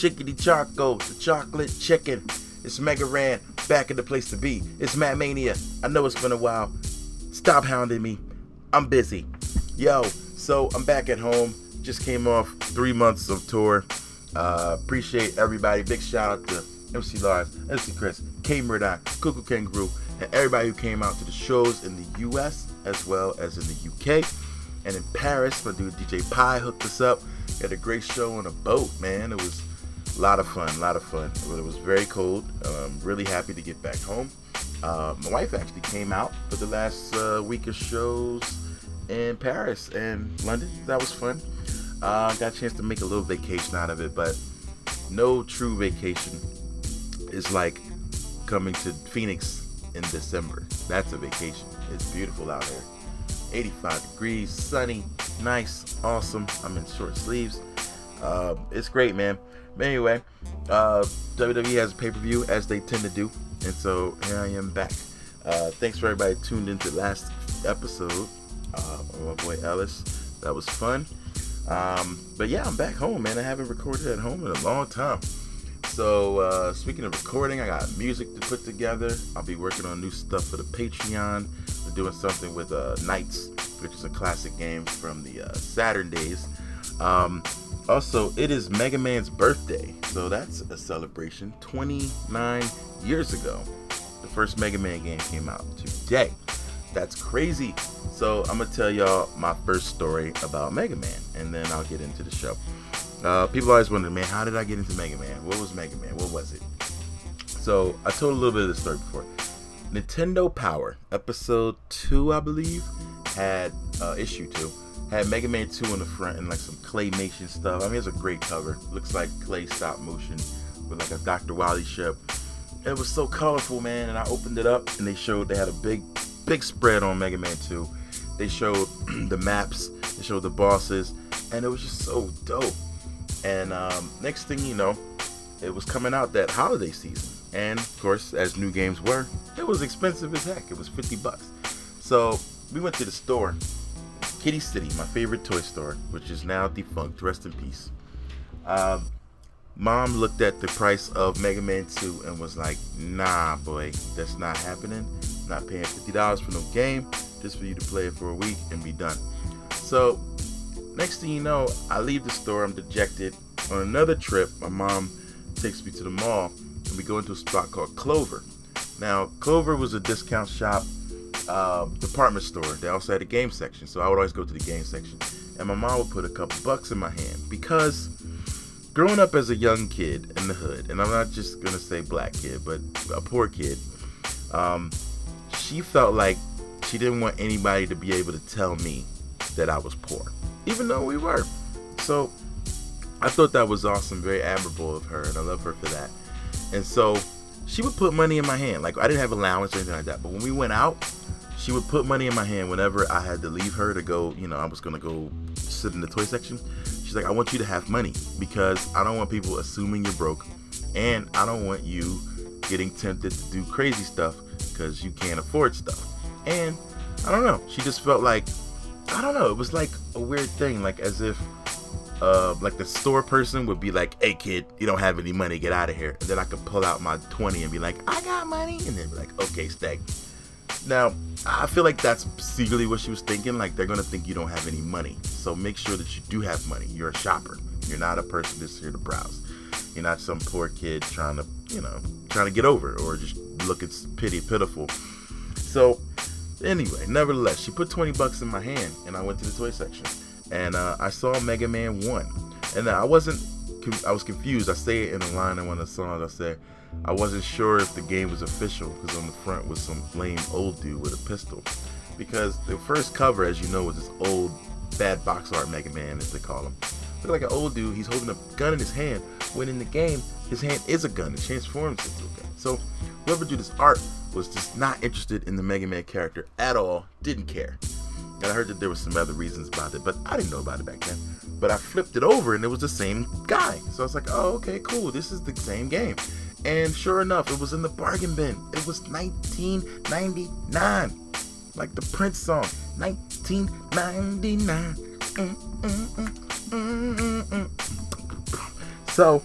Chickadee Choco, the chocolate chicken. It's Mega Ran, back at the place to be. It's Matt Mania. I know it's been a while. Stop hounding me. I'm busy. Yo, so I'm back at home. Just came off three months of tour. Uh, appreciate everybody. Big shout out to MC Lars, MC Chris, K-Murdock, Cuckoo Kangaroo, and everybody who came out to the shows in the US as well as in the UK. And in Paris, my dude DJ Pie hooked us up. We had a great show on a boat, man. It was a lot of fun, a lot of fun. It was very cold. Um, really happy to get back home. Uh, my wife actually came out for the last uh, week of shows in Paris and London. That was fun. Uh, got a chance to make a little vacation out of it, but no true vacation is like coming to Phoenix in December. That's a vacation. It's beautiful out there. 85 degrees, sunny, nice, awesome. I'm in short sleeves. Uh, it's great, man. But anyway, uh, WWE has a pay per view as they tend to do, and so here I am back. Uh, thanks for everybody tuned into last episode. Uh, my boy Ellis, that was fun. Um, but yeah, I'm back home, man. I haven't recorded at home in a long time. So uh, speaking of recording, I got music to put together. I'll be working on new stuff for the Patreon. Doing something with uh, NiGHTS, which is a classic game from the uh, Saturn days. Um, also, it is Mega Man's birthday, so that's a celebration. 29 years ago, the first Mega Man game came out today. That's crazy. So, I'm gonna tell y'all my first story about Mega Man, and then I'll get into the show. Uh, people always wonder, man, how did I get into Mega Man? What was Mega Man? What was it? So, I told a little bit of the story before. Nintendo Power, episode 2, I believe, had uh, issue 2 had Mega Man 2 in the front and like some claymation stuff. I mean, it's a great cover. Looks like clay stop motion with like a Dr. Wily ship. It was so colorful, man. And I opened it up and they showed they had a big, big spread on Mega Man 2. They showed the maps, they showed the bosses, and it was just so dope. And um, next thing you know, it was coming out that holiday season. And of course, as new games were, it was expensive as heck. It was 50 bucks. So we went to the store Kiddie City, my favorite toy store, which is now defunct. Rest in peace. Um, Mom looked at the price of Mega Man 2 and was like, nah, boy, that's not happening. I'm not paying $50 for no game just for you to play it for a week and be done. So, next thing you know, I leave the store, I'm dejected. On another trip, my mom takes me to the mall and we go into a spot called Clover. Now, Clover was a discount shop uh, department store. They also had a game section, so I would always go to the game section. And my mom would put a couple bucks in my hand because growing up as a young kid in the hood, and I'm not just gonna say black kid, but a poor kid, um, she felt like she didn't want anybody to be able to tell me that I was poor, even though we were. So I thought that was awesome, very admirable of her, and I love her for that. And so she would put money in my hand. Like I didn't have allowance or anything like that, but when we went out, she would put money in my hand whenever I had to leave her to go, you know, I was gonna go sit in the toy section. She's like, I want you to have money because I don't want people assuming you're broke, and I don't want you getting tempted to do crazy stuff because you can't afford stuff. And I don't know, she just felt like, I don't know, it was like a weird thing, like as if uh, like the store person would be like, "Hey kid, you don't have any money, get out of here." And then I could pull out my twenty and be like, "I got money," and then be like, "Okay, stay." Now, I feel like that's secretly what she was thinking. Like they're gonna think you don't have any money, so make sure that you do have money. You're a shopper. You're not a person that's here to browse. You're not some poor kid trying to, you know, trying to get over or just looking pity pitiful. So anyway, nevertheless, she put 20 bucks in my hand, and I went to the toy section, and uh, I saw Mega Man One, and I wasn't. I was confused. I say it in the line in one of the songs. I said I wasn't sure if the game was official because on the front was some lame old dude with a pistol. Because the first cover, as you know, was this old bad box art Mega Man, as they call him. Look like an old dude. He's holding a gun in his hand. When in the game, his hand is a gun. It transforms into a gun. So whoever did this art was just not interested in the Mega Man character at all. Didn't care. And I heard that there was some other reasons about it, but I didn't know about it back then. But I flipped it over and it was the same guy. So I was like, oh, okay, cool. This is the same game. And sure enough, it was in the bargain bin. It was 1999. Like the Prince song, 1999. Mm, mm, mm, so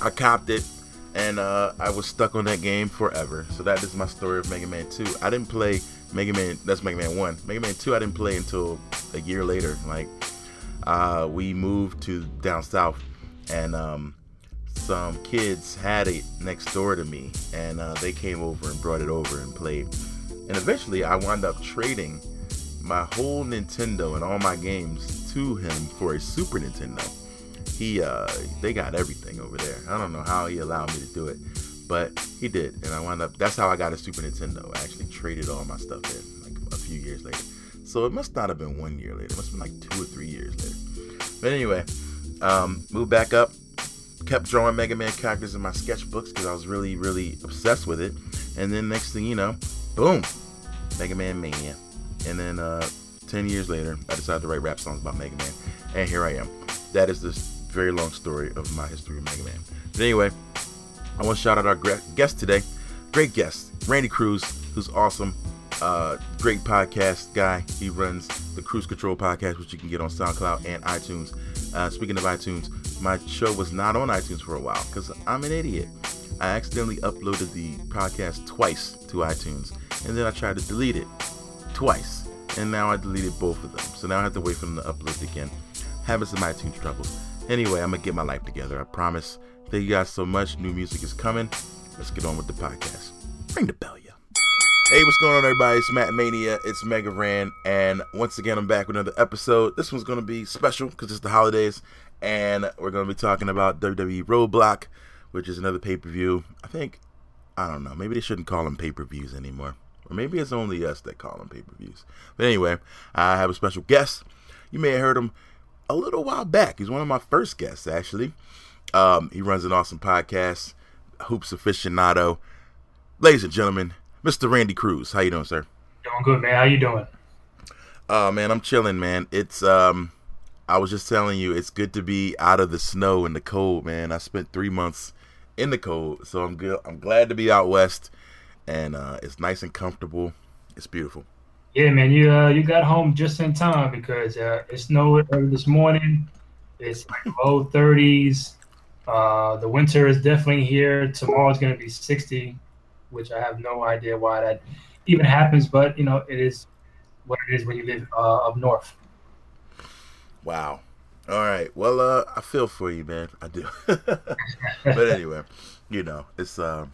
I copped it and uh, I was stuck on that game forever. So that is my story of Mega Man 2. I didn't play Mega Man, that's Mega Man 1. Mega Man 2 I didn't play until a year later. Like, uh, we moved to down south and um, some kids had it next door to me, and uh, they came over and brought it over and played. And eventually, I wound up trading my whole Nintendo and all my games to him for a Super Nintendo. He, uh, they got everything over there. I don't know how he allowed me to do it, but he did, and I wound up. That's how I got a Super Nintendo. I actually traded all my stuff in like a few years later. So it must not have been one year later. It must have been like two or three years later. But anyway, um, moved back up, kept drawing Mega Man characters in my sketchbooks because I was really, really obsessed with it. And then next thing you know, boom, Mega Man Mania. And then uh, 10 years later, I decided to write rap songs about Mega Man. And here I am. That is this very long story of my history of Mega Man. But anyway, I want to shout out our guest today. Great guest, Randy Cruz, who's awesome. Uh, great podcast guy. He runs the Cruz Control podcast, which you can get on SoundCloud and iTunes. Uh, speaking of iTunes, my show was not on iTunes for a while because I'm an idiot. I accidentally uploaded the podcast twice to iTunes, and then I tried to delete it twice, and now I deleted both of them. So now I have to wait for them to upload again. Having some iTunes troubles. Anyway, I'm gonna get my life together. I promise. Thank you guys so much. New music is coming. Let's get on with the podcast. Ring the bell. Hey, what's going on, everybody? It's Matt Mania. It's Mega Ran, and once again, I'm back with another episode. This one's gonna be special because it's the holidays, and we're going to be talking about WWE Roadblock, which is another pay per view. I think, I don't know, maybe they shouldn't call them pay per views anymore. Or maybe it's only us that call them pay per views. But anyway, I have a special guest. You may have heard him a little while back. He's one of my first guests, actually. Um, he runs an awesome podcast, Hoops Aficionado. Ladies and gentlemen, Mr. Randy Cruz. How you doing, sir? Doing good, man. How you doing? Oh, uh, man, I'm chilling, man. It's um I was just telling you, it's good to be out of the snow and the cold, man. I spent three months in the cold, so I'm good. I'm glad to be out west, and uh, it's nice and comfortable. It's beautiful. Yeah, man, you uh, you got home just in time because uh, it snowed early this morning. It's like low 30s. Uh, the winter is definitely here. Tomorrow is going to be 60, which I have no idea why that even happens, but you know it is what it is when you live uh, up north. Wow. All right. Well, uh, I feel for you, man. I do. but anyway, you know, it's uh,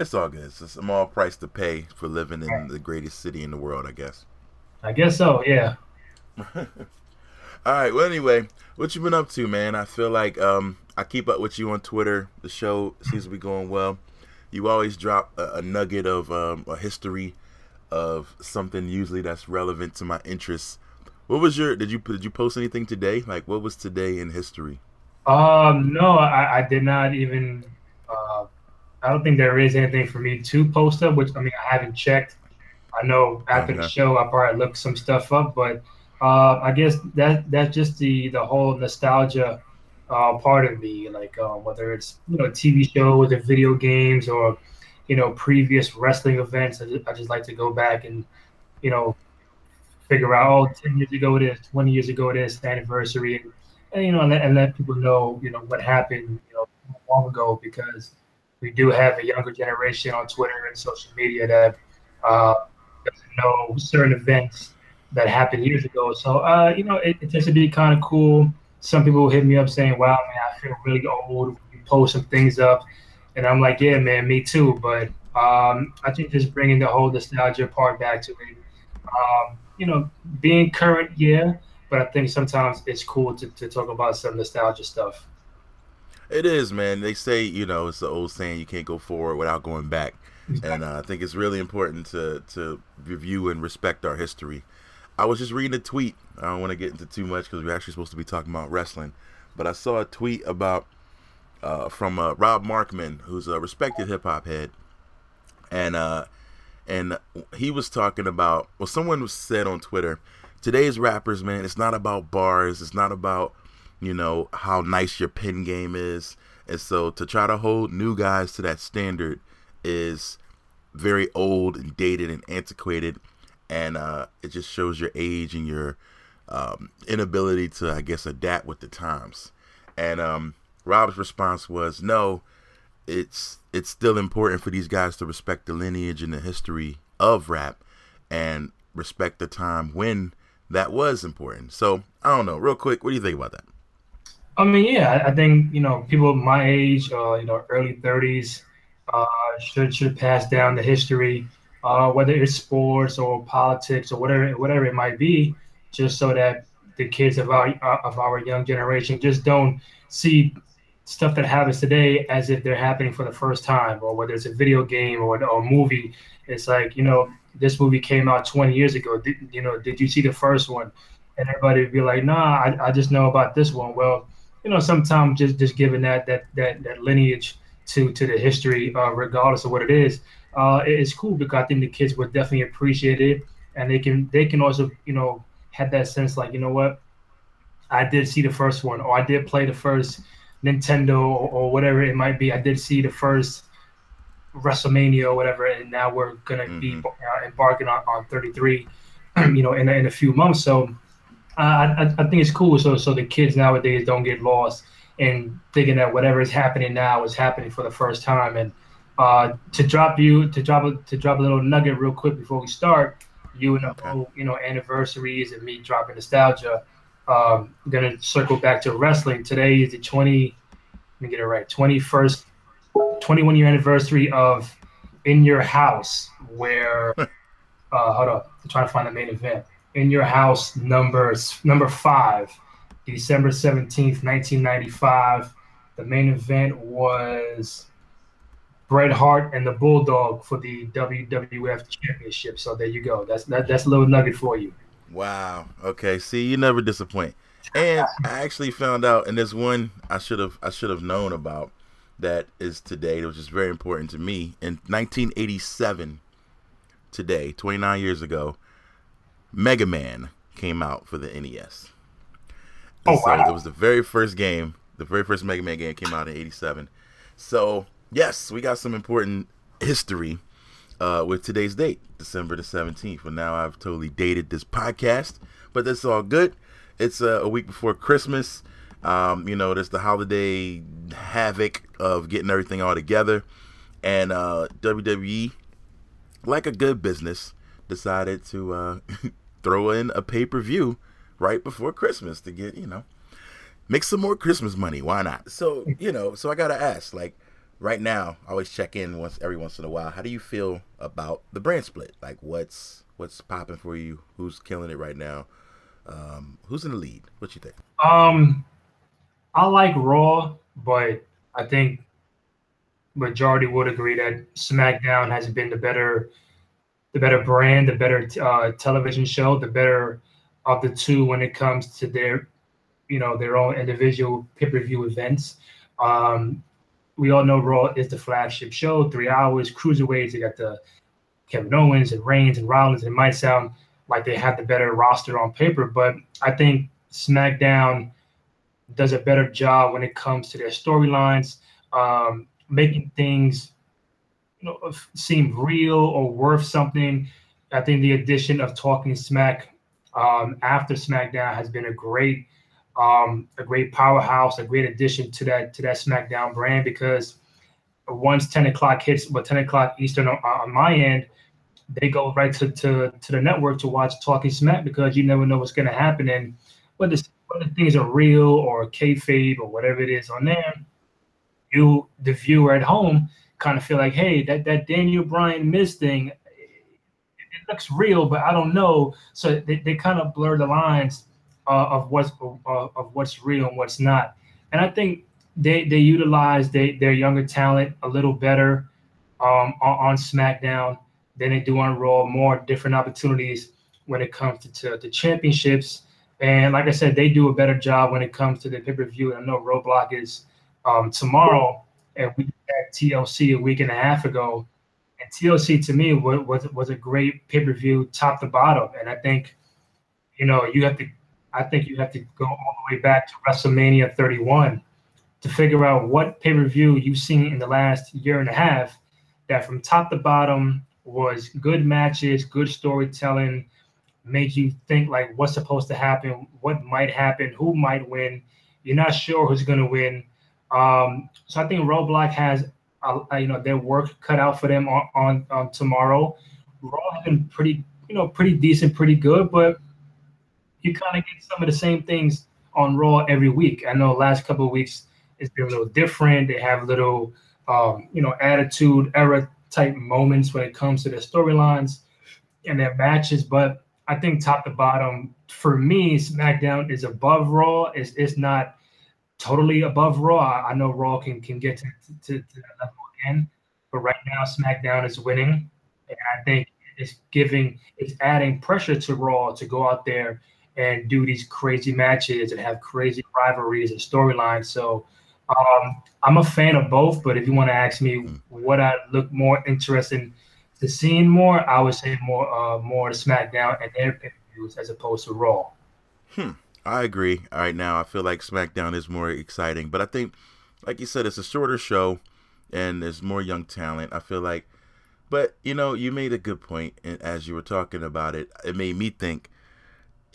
it's all good. It's a small price to pay for living in the greatest city in the world, I guess. I guess so. Yeah. all right. Well, anyway, what you been up to, man? I feel like um, I keep up with you on Twitter. The show seems to be going well. You always drop a, a nugget of um, a history of something usually that's relevant to my interests. What was your? Did you did you post anything today? Like, what was today in history? Um, no, I, I did not even. Uh, I don't think there is anything for me to post up. Which I mean, I haven't checked. I know after okay. the show, I probably looked some stuff up, but uh, I guess that that's just the the whole nostalgia uh, part of me. Like um, whether it's you know TV shows or video games or you know previous wrestling events, I just, I just like to go back and you know figure out, oh, 10 years ago it is, 20 years ago it is, the anniversary, and, and you know, and let, and let, people know, you know, what happened, you know, long ago, because we do have a younger generation on Twitter and social media that uh, doesn't know certain events that happened years ago. So, uh, you know, it, it tends to be kind of cool. Some people will hit me up saying, wow, man, I feel really old. You post some things up. And I'm like, yeah, man, me too. But Um, I think just bringing the whole nostalgia part back to it. Um, you know, being current, yeah, but I think sometimes it's cool to, to talk about some nostalgia stuff. It is, man. They say, you know, it's the old saying, you can't go forward without going back. And uh, I think it's really important to, to review and respect our history. I was just reading a tweet. I don't want to get into too much because we're actually supposed to be talking about wrestling. But I saw a tweet about uh, from uh, Rob Markman, who's a respected hip hop head, and uh, and he was talking about well, someone said on Twitter, today's rappers, man, it's not about bars, it's not about you know how nice your pen game is, and so to try to hold new guys to that standard is very old and dated and antiquated, and uh, it just shows your age and your um, inability to, I guess, adapt with the times. And um, Rob's response was, "No, it's it's still important for these guys to respect the lineage and the history of rap, and respect the time when that was important." So I don't know. Real quick, what do you think about that? I mean, yeah, I think you know people my age, uh, you know, early thirties, uh, should should pass down the history, uh, whether it's sports or politics or whatever whatever it might be, just so that the kids of our of our young generation just don't see stuff that happens today as if they're happening for the first time, or whether it's a video game or, or a movie. It's like you know this movie came out 20 years ago. Did, you know, did you see the first one? And everybody would be like, Nah, I, I just know about this one. Well, you know, sometimes just just giving that that that that lineage to to the history, uh, regardless of what it is, uh, it's cool because I think the kids would definitely appreciate it, and they can they can also you know have that sense like you know what, I did see the first one, or I did play the first Nintendo or, or whatever it might be. I did see the first WrestleMania or whatever, and now we're gonna mm-hmm. be uh, embarking on, on 33, you know, in in a few months. So uh, I I think it's cool. So so the kids nowadays don't get lost in thinking that whatever is happening now is happening for the first time. And uh, to drop you to drop a, to drop a little nugget real quick before we start, you and the okay. whole you know anniversaries and me dropping nostalgia. Um, I'm gonna circle back to wrestling. Today is the 20. Let me get it right. 21st, 21 year anniversary of In Your House, where uh, hold up, I'm trying to find the main event. In Your House numbers number five, December 17th, 1995. The main event was Bret Hart and the Bulldog for the WWF Championship. So there you go. That's that, that's a little nugget for you. Wow. Okay. See, you never disappoint. And I actually found out, and there's one I should have I should have known about that is today, which is very important to me. In 1987, today, 29 years ago, Mega Man came out for the NES. Oh, and oh, so wow. it was the very first game, the very first Mega Man game came out in '87. So yes, we got some important history uh, with today's date, December the 17th. Well, now I've totally dated this podcast, but that's all good. It's uh, a week before Christmas. Um, you know, there's the holiday havoc of getting everything all together. And uh, WWE, like a good business, decided to uh, throw in a pay per view right before Christmas to get, you know, make some more Christmas money. Why not? So, you know, so I got to ask, like, right now, I always check in once every once in a while. How do you feel about the brand split? Like, what's what's popping for you? Who's killing it right now? Um, who's in the lead? What you think? Um, I like Raw, but I think majority would agree that SmackDown has been the better, the better brand, the better uh, television show, the better of the two when it comes to their, you know, their own individual pay per view events. Um, we all know Raw is the flagship show, three hours, cruiserweights. They got the Kevin Owens and Reigns and Rollins. It might sound like they have the better roster on paper, but I think SmackDown does a better job when it comes to their storylines, um, making things you know, seem real or worth something. I think the addition of Talking Smack um, after SmackDown has been a great um, a great powerhouse, a great addition to that to that SmackDown brand because once 10 o'clock hits, but 10 o'clock Eastern on, on, my end, they go right to, to to the network to watch Talking Smack because you never know what's going to happen and whether, whether things are real or kayfabe or whatever it is on there, you the viewer at home kind of feel like, hey, that that Daniel Bryan Miz thing, it, it looks real, but I don't know. So they, they kind of blur the lines uh, of what's uh, of what's real and what's not. And I think they they utilize they, their younger talent a little better um, on, on, SmackDown than they do on Raw. More different opportunities when it comes to, to the championships. And like I said, they do a better job when it comes to the pay per view. I know Roadblock is um, tomorrow, and we had TLC a week and a half ago. And TLC to me was was, was a great pay per view, top to bottom. And I think, you know, you have to, I think you have to go all the way back to WrestleMania 31 to figure out what pay per view you've seen in the last year and a half that from top to bottom was good matches, good storytelling, made you think like what's supposed to happen, what might happen, who might win. You're not sure who's going to win. Um, so I think Roadblock has, uh, you know, their work cut out for them on, on, on tomorrow. Raw has been pretty, you know, pretty decent, pretty good, but you kind of get some of the same things on Raw every week. I know last couple of weeks it's been a little different. They have little, um, you know, attitude era type moments when it comes to their storylines and their matches, but I think top to bottom, for me, SmackDown is above Raw. It's, it's not totally above Raw. I know Raw can, can get to, to, to that level again, but right now SmackDown is winning, and I think it's giving, it's adding pressure to Raw to go out there and do these crazy matches and have crazy rivalries and storylines. So um, I'm a fan of both, but if you want to ask me hmm. what I look more interested to seeing more, I would say more uh more SmackDown and their pay views as opposed to Raw. Hmm. I agree. All right, now I feel like SmackDown is more exciting, but I think, like you said, it's a shorter show, and there's more young talent. I feel like, but you know, you made a good point, and as you were talking about it, it made me think: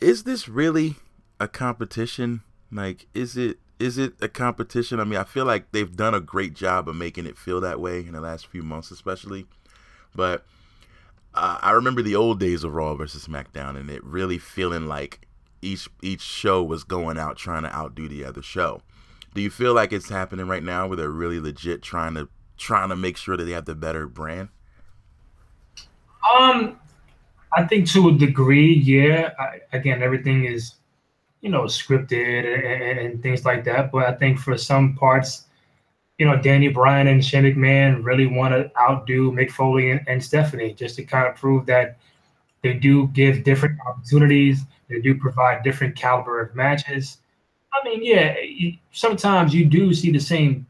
Is this really a competition? Like, is it is it a competition? I mean, I feel like they've done a great job of making it feel that way in the last few months, especially. But uh, I remember the old days of Raw versus SmackDown, and it really feeling like each each show was going out trying to outdo the other show. Do you feel like it's happening right now, where they're really legit trying to trying to make sure that they have the better brand? Um, I think to a degree, yeah. I, again, everything is, you know, scripted and, and, things like that. But I think for some parts, you know, Danny Bryan and Shane McMahon really want to outdo Mick Foley and, and Stephanie just to kind of prove that they do give different opportunities. They do provide different caliber of matches. I mean, yeah, sometimes you do see the same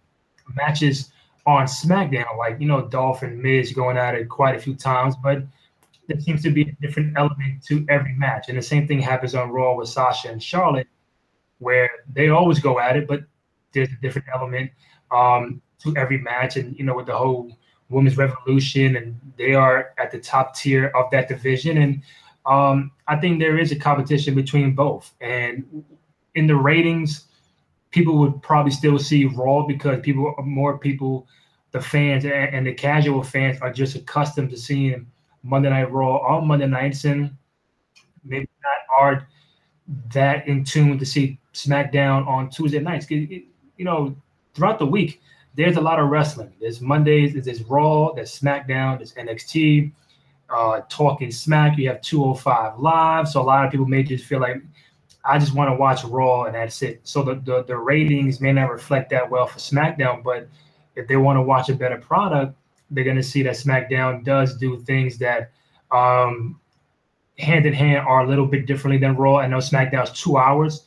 matches on SmackDown, like you know, Dolph and Miz going at it quite a few times, but there seems to be a different element to every match. And the same thing happens on Raw with Sasha and Charlotte, where they always go at it, but there's a different element um, to every match. And you know, with the whole women's revolution, and they are at the top tier of that division. And um, I think there is a competition between both. And in the ratings, people would probably still see Raw because people, more people, the fans and, and the casual fans are just accustomed to seeing Monday Night Raw on Monday nights, and maybe not are that in tune to see SmackDown on Tuesday nights. It, you know, throughout the week, there's a lot of wrestling. There's Mondays, there's Raw, there's SmackDown, there's NXT, uh, Talking Smack. You have 205 Live. So a lot of people may just feel like, I just want to watch Raw and that's it. So the, the, the ratings may not reflect that well for SmackDown, but if they want to watch a better product, they're going to see that SmackDown does do things that um, hand in hand are a little bit differently than Raw. I know SmackDown's two hours.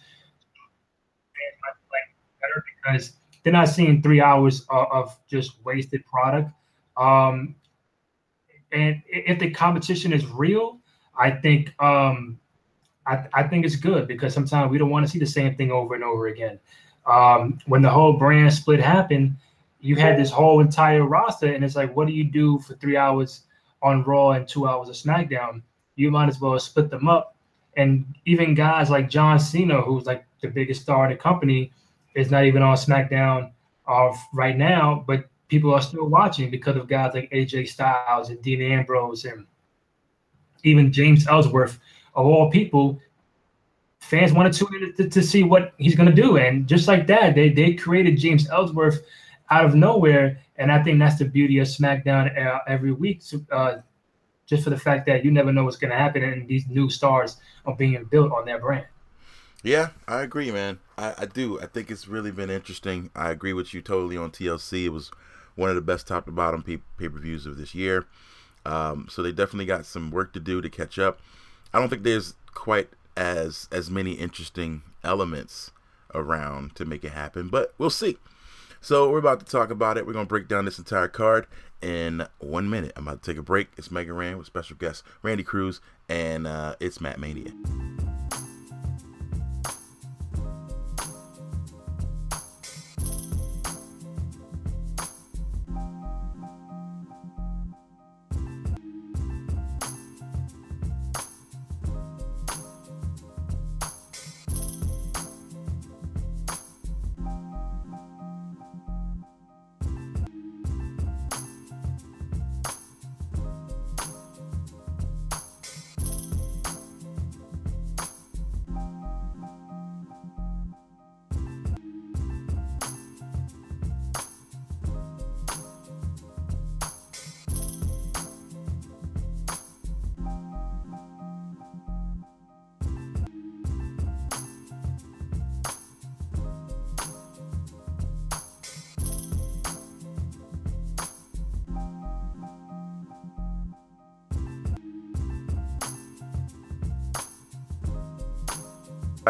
Better because they're not seeing three hours of, of just wasted product. Um, and if the competition is real, I think um, I, I, think it's good because sometimes we don't want to see the same thing over and over again. Um, when the whole brand split happened, you had this whole entire roster, and it's like, what do you do for three hours on Raw and two hours of SmackDown? You might as well split them up. And even guys like John Cena, who's like the biggest star in the company, is not even on SmackDown of right now, but people are still watching because of guys like AJ Styles and Dean Ambrose and even James Ellsworth, of all people. Fans wanted to, to, to see what he's going to do. And just like that, they, they created James Ellsworth out of nowhere. And I think that's the beauty of SmackDown uh, every week, uh, just for the fact that you never know what's going to happen, and these new stars are being built on their brand. Yeah, I agree, man. I, I do. I think it's really been interesting. I agree with you totally on TLC. It was one of the best top to bottom pay per views of this year. Um, so they definitely got some work to do to catch up. I don't think there's quite as as many interesting elements around to make it happen, but we'll see. So we're about to talk about it. We're gonna break down this entire card in one minute. I'm about to take a break. It's Mega Ran with special guest Randy Cruz, and uh, it's Matt Mania.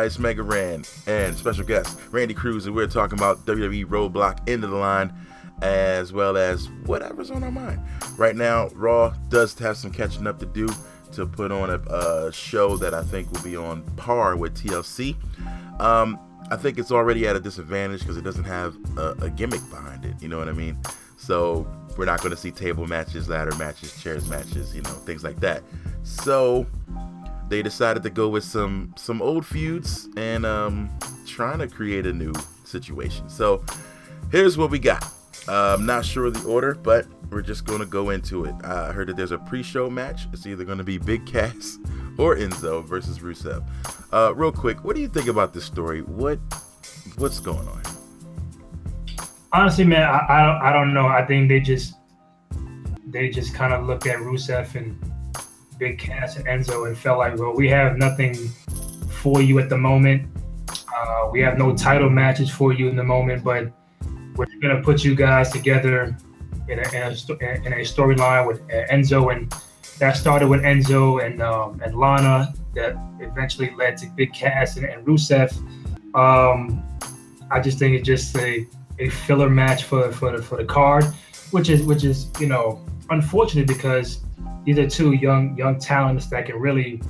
It's Mega and special guest Randy Cruz, and we're talking about WWE Roadblock End of the Line, as well as whatever's on our mind. Right now, Raw does have some catching up to do to put on a, a show that I think will be on par with TLC. Um, I think it's already at a disadvantage because it doesn't have a, a gimmick behind it. You know what I mean? So we're not going to see table matches, ladder matches, chairs matches, you know, things like that. So they decided to go with some some old feuds and um, trying to create a new situation. So here's what we got. Uh, I'm not sure of the order, but we're just to go into it. Uh, I heard that there's a pre-show match. It's either to be Big Cass or Enzo versus Rusev. Uh, real quick, what do you think about this story? What what's going on? Honestly, man, I, I, I don't know. I think they just they just kind of looked at Rusev and Big Cass and Enzo and felt like, well, we have nothing for you at the moment. Uh, we have no title matches for you in the moment, but we're going to put you guys together in a, in a, a storyline with Enzo. And that started with Enzo and, um, and Lana that eventually led to Big Cass and, and Rusev. Um, I just think it's just a, a filler match for, for, the, for the card, which is, which is, you know, unfortunate because these are two young young talents that can really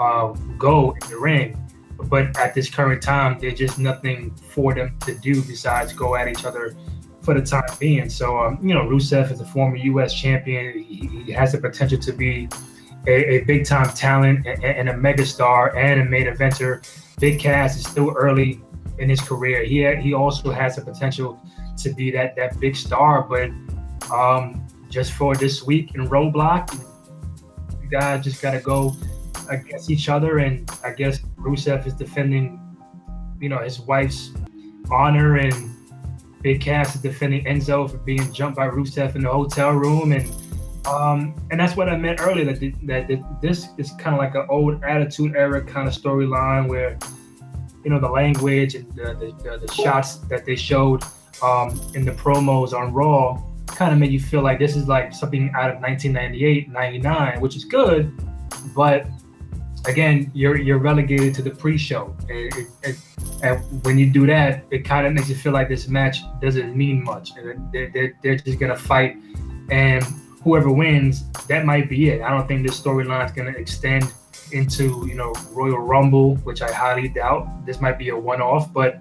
uh, go in the ring. But at this current time, there's just nothing for them to do besides go at each other for the time being. So, um, you know, Rusev is a former U.S. champion. He, he has the potential to be a, a big time talent and, and, a megastar and a main eventer. Big Cass is still early in his career. He he also has the potential to be that that big star, but um, just for this week in Roadblock, guys just got to go against each other. And I guess Rusev is defending, you know, his wife's honor, and Big Cass is defending Enzo for being jumped by Rusev in the hotel room, and um, and that's what I meant earlier that that this is kind of like an old Attitude Era kind of storyline where, you know, the language and the the, the, the shots that they showed um, in the promos on Raw kind of made you feel like this is like something out of 1998, 99, which is good, but again, you're you're relegated to the pre-show, it, it, it, and when you do that, it kind of makes you feel like this match doesn't mean much, and they're, they're, they're just gonna fight, and whoever wins, that might be it. I don't think this storyline is gonna extend into you know Royal Rumble, which I highly doubt. This might be a one-off, but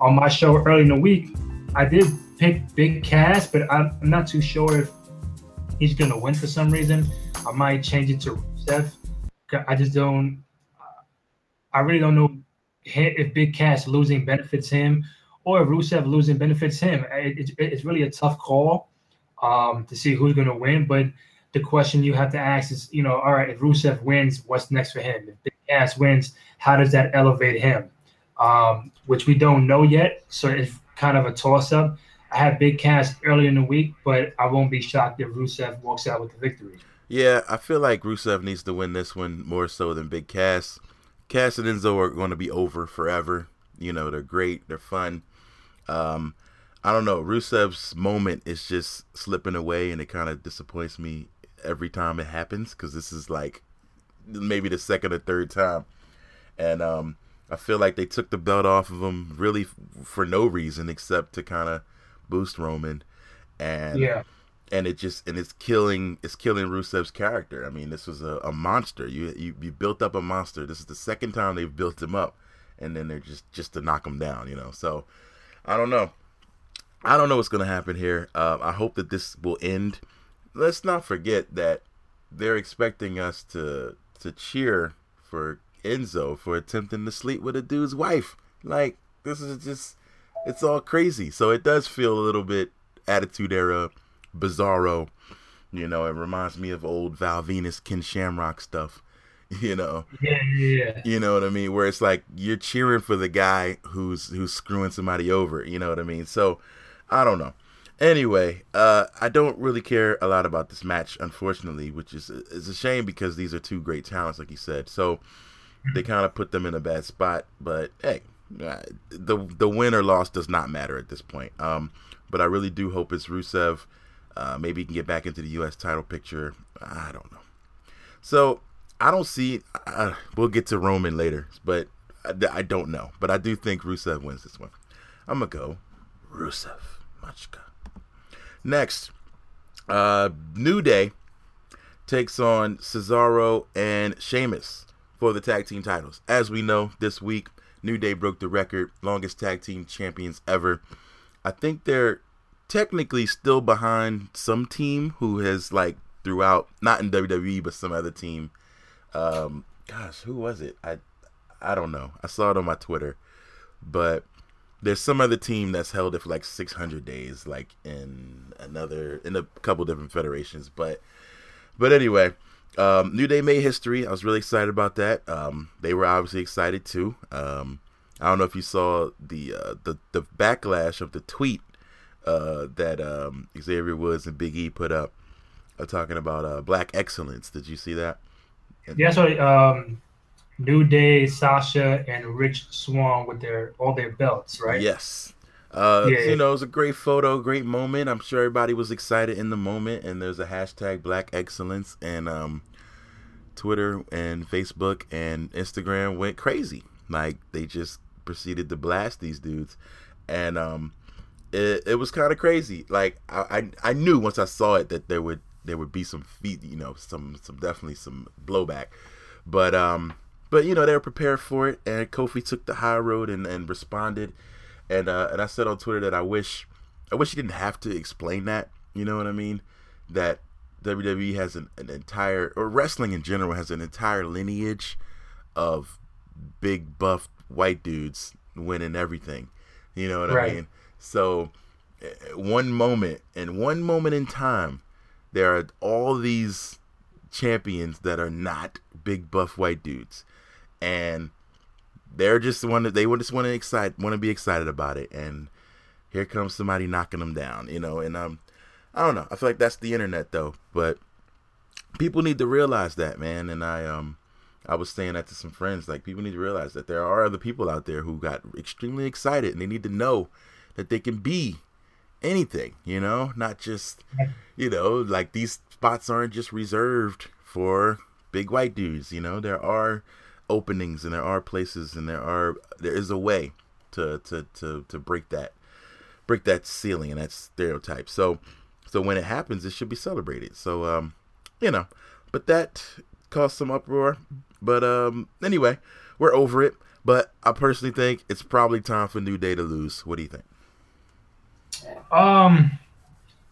on my show early in the week, I did pick Big Cass, but I'm, not too sure if he's gonna win for some reason. I might change it to Rusev. I just don't. I really don't know if Big Cass losing benefits him or if Rusev losing benefits him. It, it, it's really a tough call um, to see who's gonna win. But the question you have to ask is, you know, all right, if Rusev wins, what's next for him? If Big Cass wins, how does that elevate him? Um, which we don't know yet. So it's kind of a toss up. I had Big Cass early in the week, but I won't be shocked if Rusev walks out with the victory. Yeah, I feel like Rusev needs to win this one more so than Big Cass. Cass and Enzo are going to be over forever. You know, they're great, they're fun. Um, I don't know. Rusev's moment is just slipping away, and it kind of disappoints me every time it happens because this is like maybe the second or third time, and um, I feel like they took the belt off of him really for no reason except to kind of boost Roman, and Yeah. and it just and it's killing it's killing Rusev's character. I mean, this was a, a monster. You, you you built up a monster. This is the second time they've built him up, and then they're just just to knock him down. You know, so I don't know. I don't know what's gonna happen here. Uh, I hope that this will end. Let's not forget that they're expecting us to to cheer for Enzo for attempting to sleep with a dude's wife. Like this is just it's all crazy. So it does feel a little bit attitude era, bizarro. You know, it reminds me of old Val Venis, Ken Shamrock stuff. You know, Yeah, yeah, you know what I mean? Where it's like you're cheering for the guy who's who's screwing somebody over. You know what I mean? So I don't know. Anyway, uh, I don't really care a lot about this match, unfortunately, which is is a shame because these are two great talents, like you said. So they kind of put them in a bad spot. But hey, the the win or loss does not matter at this point. Um, but I really do hope it's Rusev. Uh, maybe he can get back into the U.S. title picture. I don't know. So I don't see. Uh, we'll get to Roman later, but I, I don't know. But I do think Rusev wins this one. I'm gonna go Rusev Machka. Next, uh, New Day takes on Cesaro and Sheamus for the tag team titles. As we know, this week New Day broke the record, longest tag team champions ever. I think they're technically still behind some team who has like throughout, not in WWE, but some other team. Um, gosh, who was it? I I don't know. I saw it on my Twitter, but there's some other team that's held it for like 600 days, like in another in a couple different federations. But but anyway, um, New Day made history. I was really excited about that. Um, they were obviously excited too. Um, I don't know if you saw the uh, the the backlash of the tweet uh, that um, Xavier Woods and Big E put up, uh, talking about uh, black excellence. Did you see that? Yeah, so um, New Day, Sasha, and Rich Swann with their all their belts, right? Yes. Uh, Yeah. You know, it was a great photo, great moment. I'm sure everybody was excited in the moment, and there's a hashtag Black Excellence, and um, Twitter and Facebook and Instagram went crazy. Like they just proceeded to blast these dudes, and um, it, it was kind of crazy. Like I, I I knew once I saw it that there would there would be some feet, you know, some some definitely some blowback, but um, but you know they were prepared for it, and Kofi took the high road and, and responded, and uh, and I said on Twitter that I wish I wish he didn't have to explain that. You know what I mean? That WWE has an, an entire or wrestling in general has an entire lineage of big buff white dudes winning everything. You know what Right. I mean? So eh, one moment and one moment in time, there are all these champions that are not big buff white dudes, and they're just want to they just want to excite want to be excited about it, and here comes somebody knocking them down, you know, and um. I don't know. I feel like that's the internet though, but people need to realize that, man. And I um I was saying that to some friends, like people need to realize that there are other people out there who got extremely excited and they need to know that they can be anything, you know, not just you know, like these spots aren't just reserved for big white dudes, you know. There are openings and there are places and there are there is a way to to to to break that break that ceiling and that stereotype. So so when it happens, it should be celebrated. So um, you know, but that caused some uproar. But um, anyway, we're over it. But I personally think it's probably time for New Day to lose. What do you think? Um,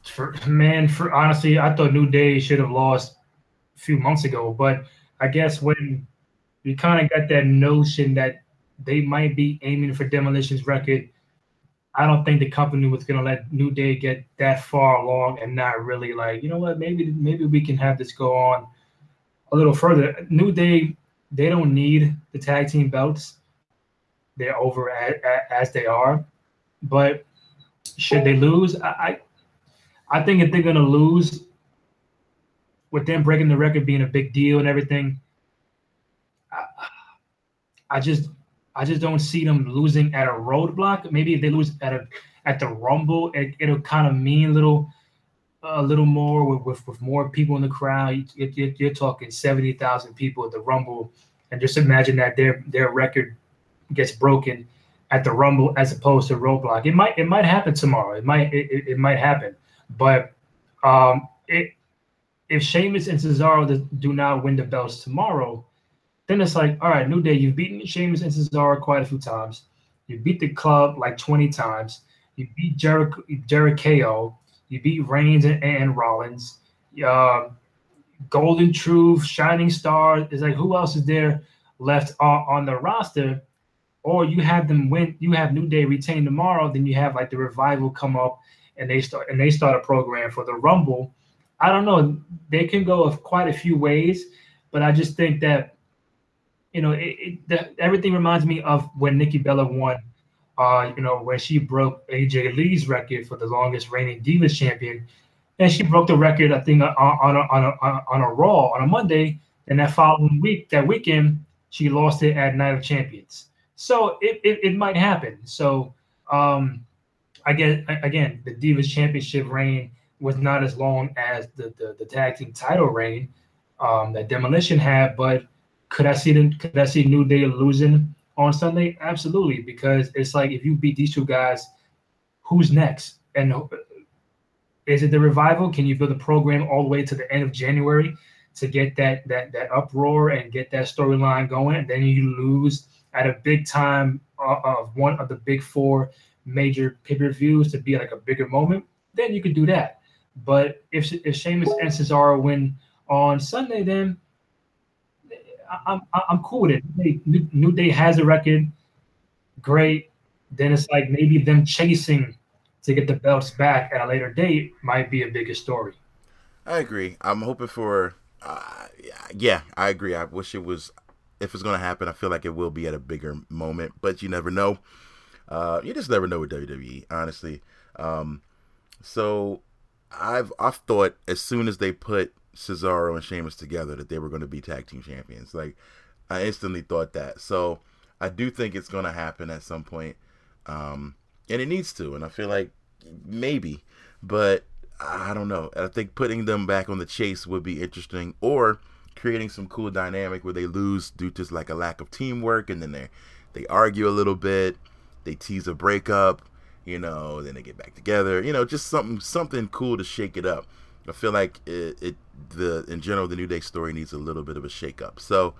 for man, for honestly, I thought New Day should have lost a few months ago, but I guess when we kind of got that notion that they might be aiming for Demolition's record, I don't think the company was gonna let New Day get that far along and not really like, you know what, maybe maybe we can have this go on a little further. New Day, they don't need the tag team belts. They're over as, as they are, but should they lose? I, I, think if they're gonna lose, with them breaking the record being a big deal and everything, I just I just don't see them losing at a roadblock. Maybe if they lose at a at the Rumble, it, will kind of mean a little a little more with, with, with more people in the crowd. You, are talking seventy thousand people at the Rumble, and just imagine that their their record gets broken at the Rumble as opposed to Roadblock. It might it might happen tomorrow. It might it, it, it might happen, but um, it if Sheamus and Cesaro do not win the belts tomorrow, then it's like, all right, New Day, you've beaten Sheamus and Cesaro quite a few times. You beat the club like 20 times. You beat Jericho, Jericho. You beat Reigns and, and Rollins. Uh, Golden Truth, Shining Star. Is like who else is there left on, on the roster? Or you have them win. You have New Day retain tomorrow. Then you have like the revival come up and they start and they start a program for the Rumble. I don't know. They can go of quite a few ways, but I just think that you know it, it the, everything reminds me of when Nikki Bella won uh, you know, where she broke AJ Lee's record for the longest reigning Divas champion. And she broke the record, I think, on, on, a, on, a, on a Raw on a Monday. And that following week, that weekend, she lost it at Night of Champions. So it, it, it might happen. So um, I guess, again, the Divas championship reign was not as long as the, the, the tag team title reign um, that Demolition had. But could I see them? Could I see New Day losing on Sunday? Absolutely, because it's like if you beat these two guys, who's next? And is it the revival? Can you build a program all the way to the end of January to get that that that uproar and get that storyline going? And then you lose at a big time uh, of one of the big four major pay per views to be like a bigger moment. Then you could do that. But if if Sheamus and Cesaro win on Sunday, then I'm I'm cool with it. New, New Day has a record, great. Then it's like maybe them chasing to get the belts back at a later date might be a bigger story. I agree. I'm hoping for. Uh, yeah, I agree. I wish it was. If it's going to happen, I feel like it will be at a bigger moment, but you never know. Uh, you just never know with WWE, honestly. Um, so I've I've thought as soon as they put Cesaro and Sheamus together that they were going to be tag team champions. Like I instantly thought that. So I do think it's going to happen at some point. Um, and it needs to. And I feel like maybe, but I don't know. I think putting them back on the chase would be interesting or creating some cool dynamic where they lose due to like a lack of teamwork and then they they argue a little bit, they tease a breakup, you know, then they get back together, you know, just something something cool to shake it up. I feel like it, it the in general the New Day story needs a little bit of a shakeup. So,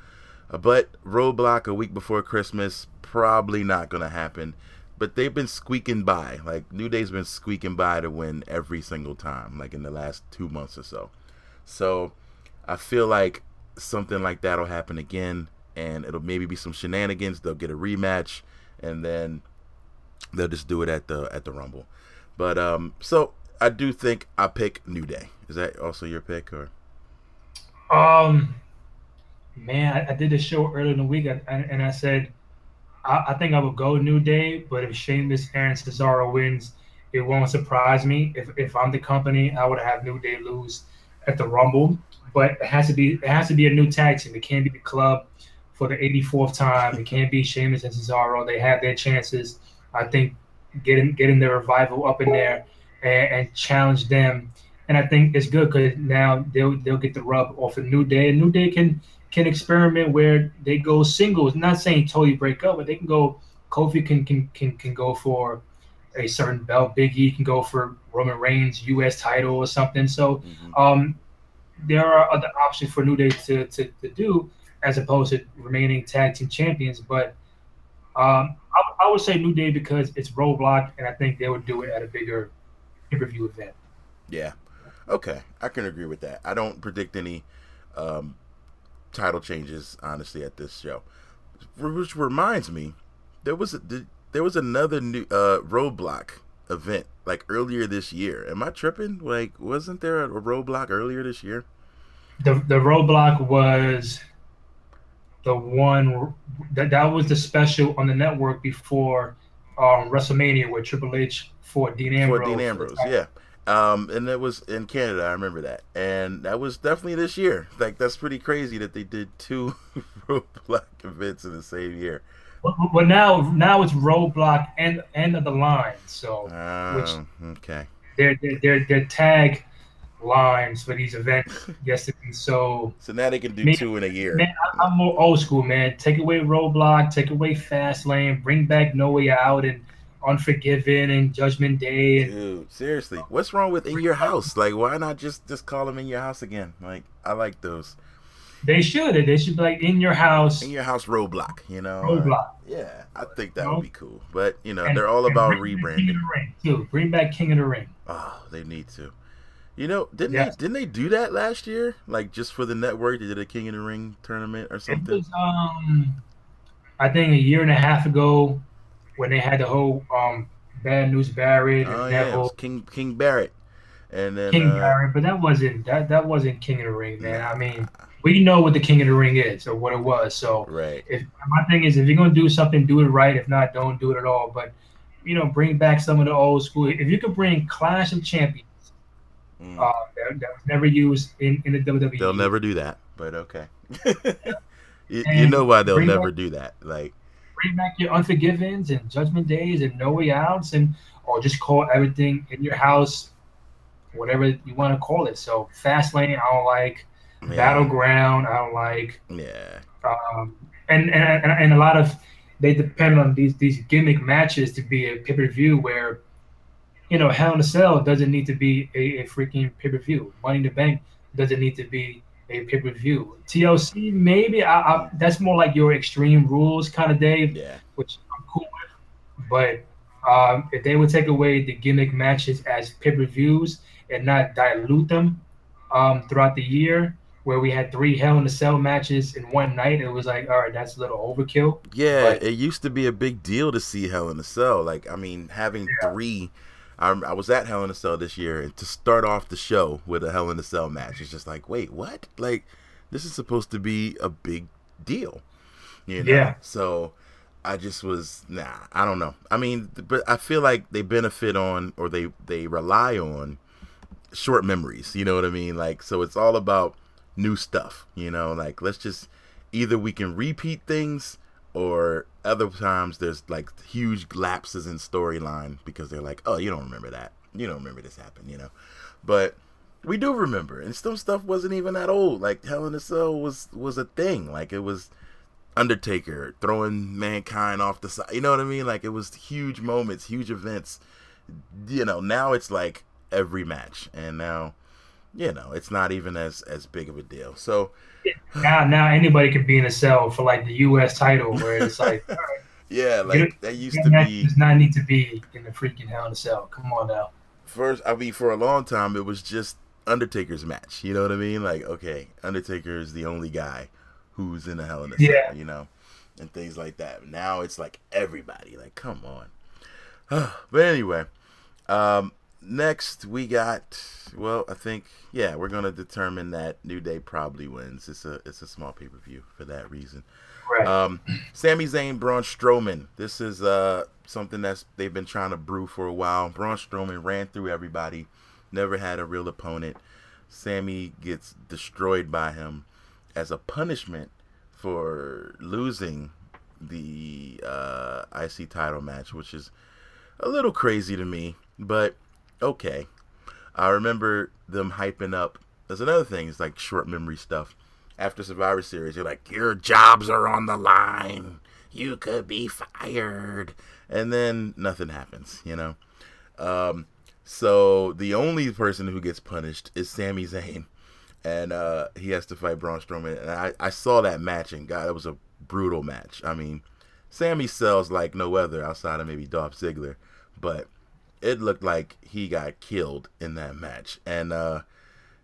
uh, but Roadblock a week before Christmas probably not going to happen. But they've been squeaking by. Like New Day's been squeaking by to win every single time, like in the last two months or so. So, I feel like something like that'll happen again, and it'll maybe be some shenanigans. They'll get a rematch, and then they'll just do it at the at the Rumble. But um, so I do think I pick New Day. Is that also your pick or? Um, man, I, I did a show earlier in the week, and, and I said I, I, think I would go New Day, but if Sheamus and Cesaro wins, it won't surprise me. If if I'm the company, I would have New Day lose at the Rumble. But it has to be it has to be a new tag team. It can't be the club for the 84th time. It can't be Sheamus and Cesaro. They have their chances. I think getting getting the revival up in there and, and challenge them. And I think it's good because now they'll they'll get the rub off a New Day. And New Day can can experiment where they go singles. Not saying totally break up, but they can go. Kofi can can can, can go for a certain belt. Big E can go for Roman Reigns U.S. title or something. So mm-hmm. um, there are other options for New Day to, to, to do as opposed to remaining tag team champions. But um, I, I, would say New Day because it's roadblock, and I think they would do it at a bigger pay per view event. Yeah. Okay, I can agree with that. I don't predict any um, title changes, honestly, at this show. Which reminds me, there was a, there was another new uh, roadblock event like earlier this year. Am I tripping? Like, wasn't there a roadblock earlier this year? The the roadblock was the one that that was the special on the network before um, WrestleMania with Triple H for Dean Ambrose. For Dean Ambrose, yeah. Um, and it was in Canada. I remember that, and that was definitely this year. Like that's pretty crazy that they did two Roadblock events in the same year. But, but now, now it's Roadblock and end of the line. So, which okay, they're they're they're, they're tag lines for these events yesterday. So so now they can do man, two in a year. Man, I'm more old school, man. Take away Roadblock, take away Fastlane, bring back No Way Out and Unforgiven and Judgment Day. And, Dude, seriously, what's wrong with In Your House? Like, why not just just call them In Your House again? Like, I like those. They should. They should be like In Your House. In Your House Roadblock. You know. Roadblock. Uh, yeah, I think that you know? would be cool. But you know, and, they're all about rebranding. King of the Ring too. Bring back King of the Ring. Oh, they need to. You know, didn't yes. they didn't they do that last year? Like just for the network, they did a King of the Ring tournament or something. It was, um, I think a year and a half ago, when they had the whole um Bad News Barrett and oh, yeah, King King Barrett, and then King uh, Barrett, but that wasn't that that wasn't King of the Ring, man. Nah. I mean, we know what the King of the Ring is or what it was. So right. If my thing is, if you're gonna do something, do it right. If not, don't do it at all. But you know, bring back some of the old school. If you could bring Clash of Champions Mm. Uh, that, that, was never used in, in the WWE. They'll never do that, but okay. you, you, know why they'll never back, do that. Like bring back your Unforgivens and Judgment Days and No Way Outs, and or just call everything in your house, whatever you want to call it. So Fast Lane, I don't like. Yeah. Battleground, I don't like. Yeah. Um, and, and and a lot of they depend on these these gimmick matches to be a pay per view where you know, Hell in a Cell doesn't need to be a, a freaking pay per view. Money in the Bank doesn't need to be a pay per view. TLC maybe I, I, that's more like your Extreme Rules kind of day, yeah. which I'm cool with. But um, if they would take away the gimmick matches as pay per views and not dilute them um, throughout the year, where we had three Hell in a Cell matches in one night, it was like, all right, that's a little overkill. Yeah, but, it used to be a big deal to see Hell in a Cell. Like, I mean, having yeah. three I, I was at Hell in a Cell this year, and to start off the show with a Hell in a Cell match, it's just like, wait, what? Like, this is supposed to be a big deal, you know? Yeah. So I just was nah. I don't know. I mean, but I feel like they benefit on or they they rely on short memories. You know what I mean? Like, so it's all about new stuff. You know, like let's just either we can repeat things or other times there's like huge lapses in storyline because they're like, oh, you don't remember that, you don't remember this happened, you know, but we do remember, and some stuff wasn't even that old. Like Hell in a Cell was was a thing, like it was Undertaker throwing mankind off the side, you know what I mean? Like it was huge moments, huge events. You know, now it's like every match, and now you know it's not even as as big of a deal. So now now anybody can be in a cell for like the U.S. title, where it's like, yeah, like that used to be does not need to be in the freaking Hell in a Cell. Come on now. First, I mean, for a long time, it was just Undertaker's match. You know what I mean? Like, okay, Undertaker is the only guy who's in a Hell in a yeah. Cell. You know, and things like that. Now it's like everybody. Like, come on. but anyway, um, next we got well i think yeah we're gonna determine that new day probably wins. It's a it's a small pay-per-view for that reason. Right. um Sami Zayn Braun Strowman. This is uh something that's they've been trying to brew for a while. Braun Strowman ran through everybody never had a real opponent. Sami gets destroyed by him as a punishment for losing the uh IC title match which is a little crazy to me but okay. I remember them hyping up. There's another thing. It's like short memory stuff. After Survivor Series, you're like, your jobs are on the line. You could be fired, and then nothing happens. You know. Um, so the only person who gets punished is Sami Zayn, and uh, he has to fight Braun Strowman. And I, I saw that match, and God, it was a brutal match. I mean, Sami sells like no other outside of maybe Dolph Ziggler, but it looked like he got killed in that match. And uh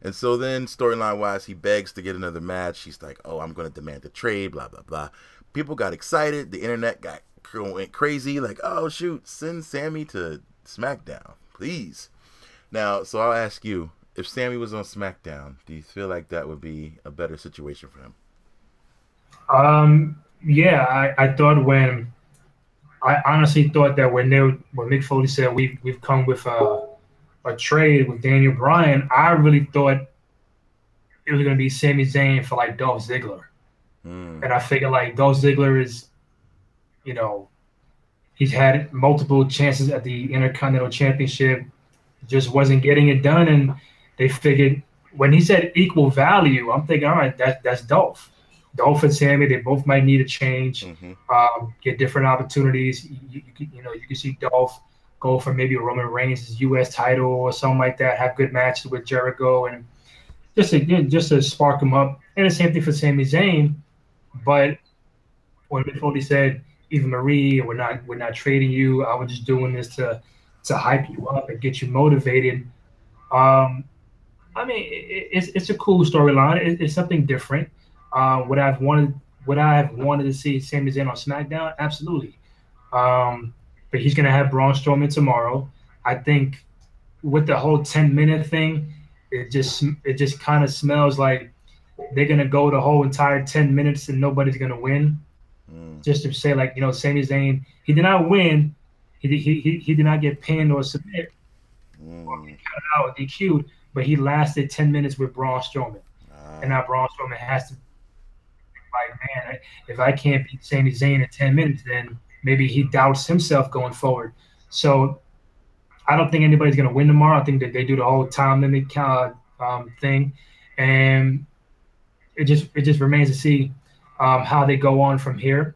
and so then storyline wise, he begs to get another match. He's like, "Oh, I'm going to demand a trade." Blah blah blah. People got excited. The internet got went crazy. Like, "Oh shoot, send Sami to SmackDown, please." Now, so I'll ask you: If Sami was on SmackDown, do you feel like that would be a better situation for him? Um. Yeah, I, I thought when I honestly thought that when they when Mick Foley said we we've come with a a trade with Daniel Bryan, I really thought it was going to be Sami Zayn for like Dolph Ziggler, mm. and I figured like Dolph Ziggler is, you know, he's had multiple chances at the Intercontinental Championship, just wasn't getting it done, and they figured when he said equal value, I'm thinking, all right, that that's Dolph. Dolph and Sami, they both might need a change, mm-hmm. um, get different opportunities. You, you, you, know, you can see Dolph go for maybe a Roman Reigns' U.S. title or something like that. Have good matches with Jericho and just to just to spark him up. And the same thing for Sami Zayn. But when Foley said, "Even Marie, we're not we're not trading you. I was just doing this to to hype you up and get you motivated." Um, I mean, it, it's it's a cool storyline. It, it's something different. Uh, would I've wanted would I have wanted to see Sami Zayn on SmackDown? Absolutely. Um, but he's gonna have Braun Strowman tomorrow. I think with the whole 10 minute thing, it just it just kind of smells like they're gonna go the whole entire 10 minutes and nobody's gonna win. Mm. Just to say like you know Sami Zayn, he did not win. He he he, he did not get pinned or submit mm. or out DQ'd, but he lasted 10 minutes with Braun Strowman. Uh. And now Braun Strowman has to man, if I can't beat Sami Zayn in 10 minutes, then maybe he doubts himself going forward. So I don't think anybody's going to win tomorrow. I think that they do the whole time limit uh, um, thing, and it just it just remains to see um, how they go on from here,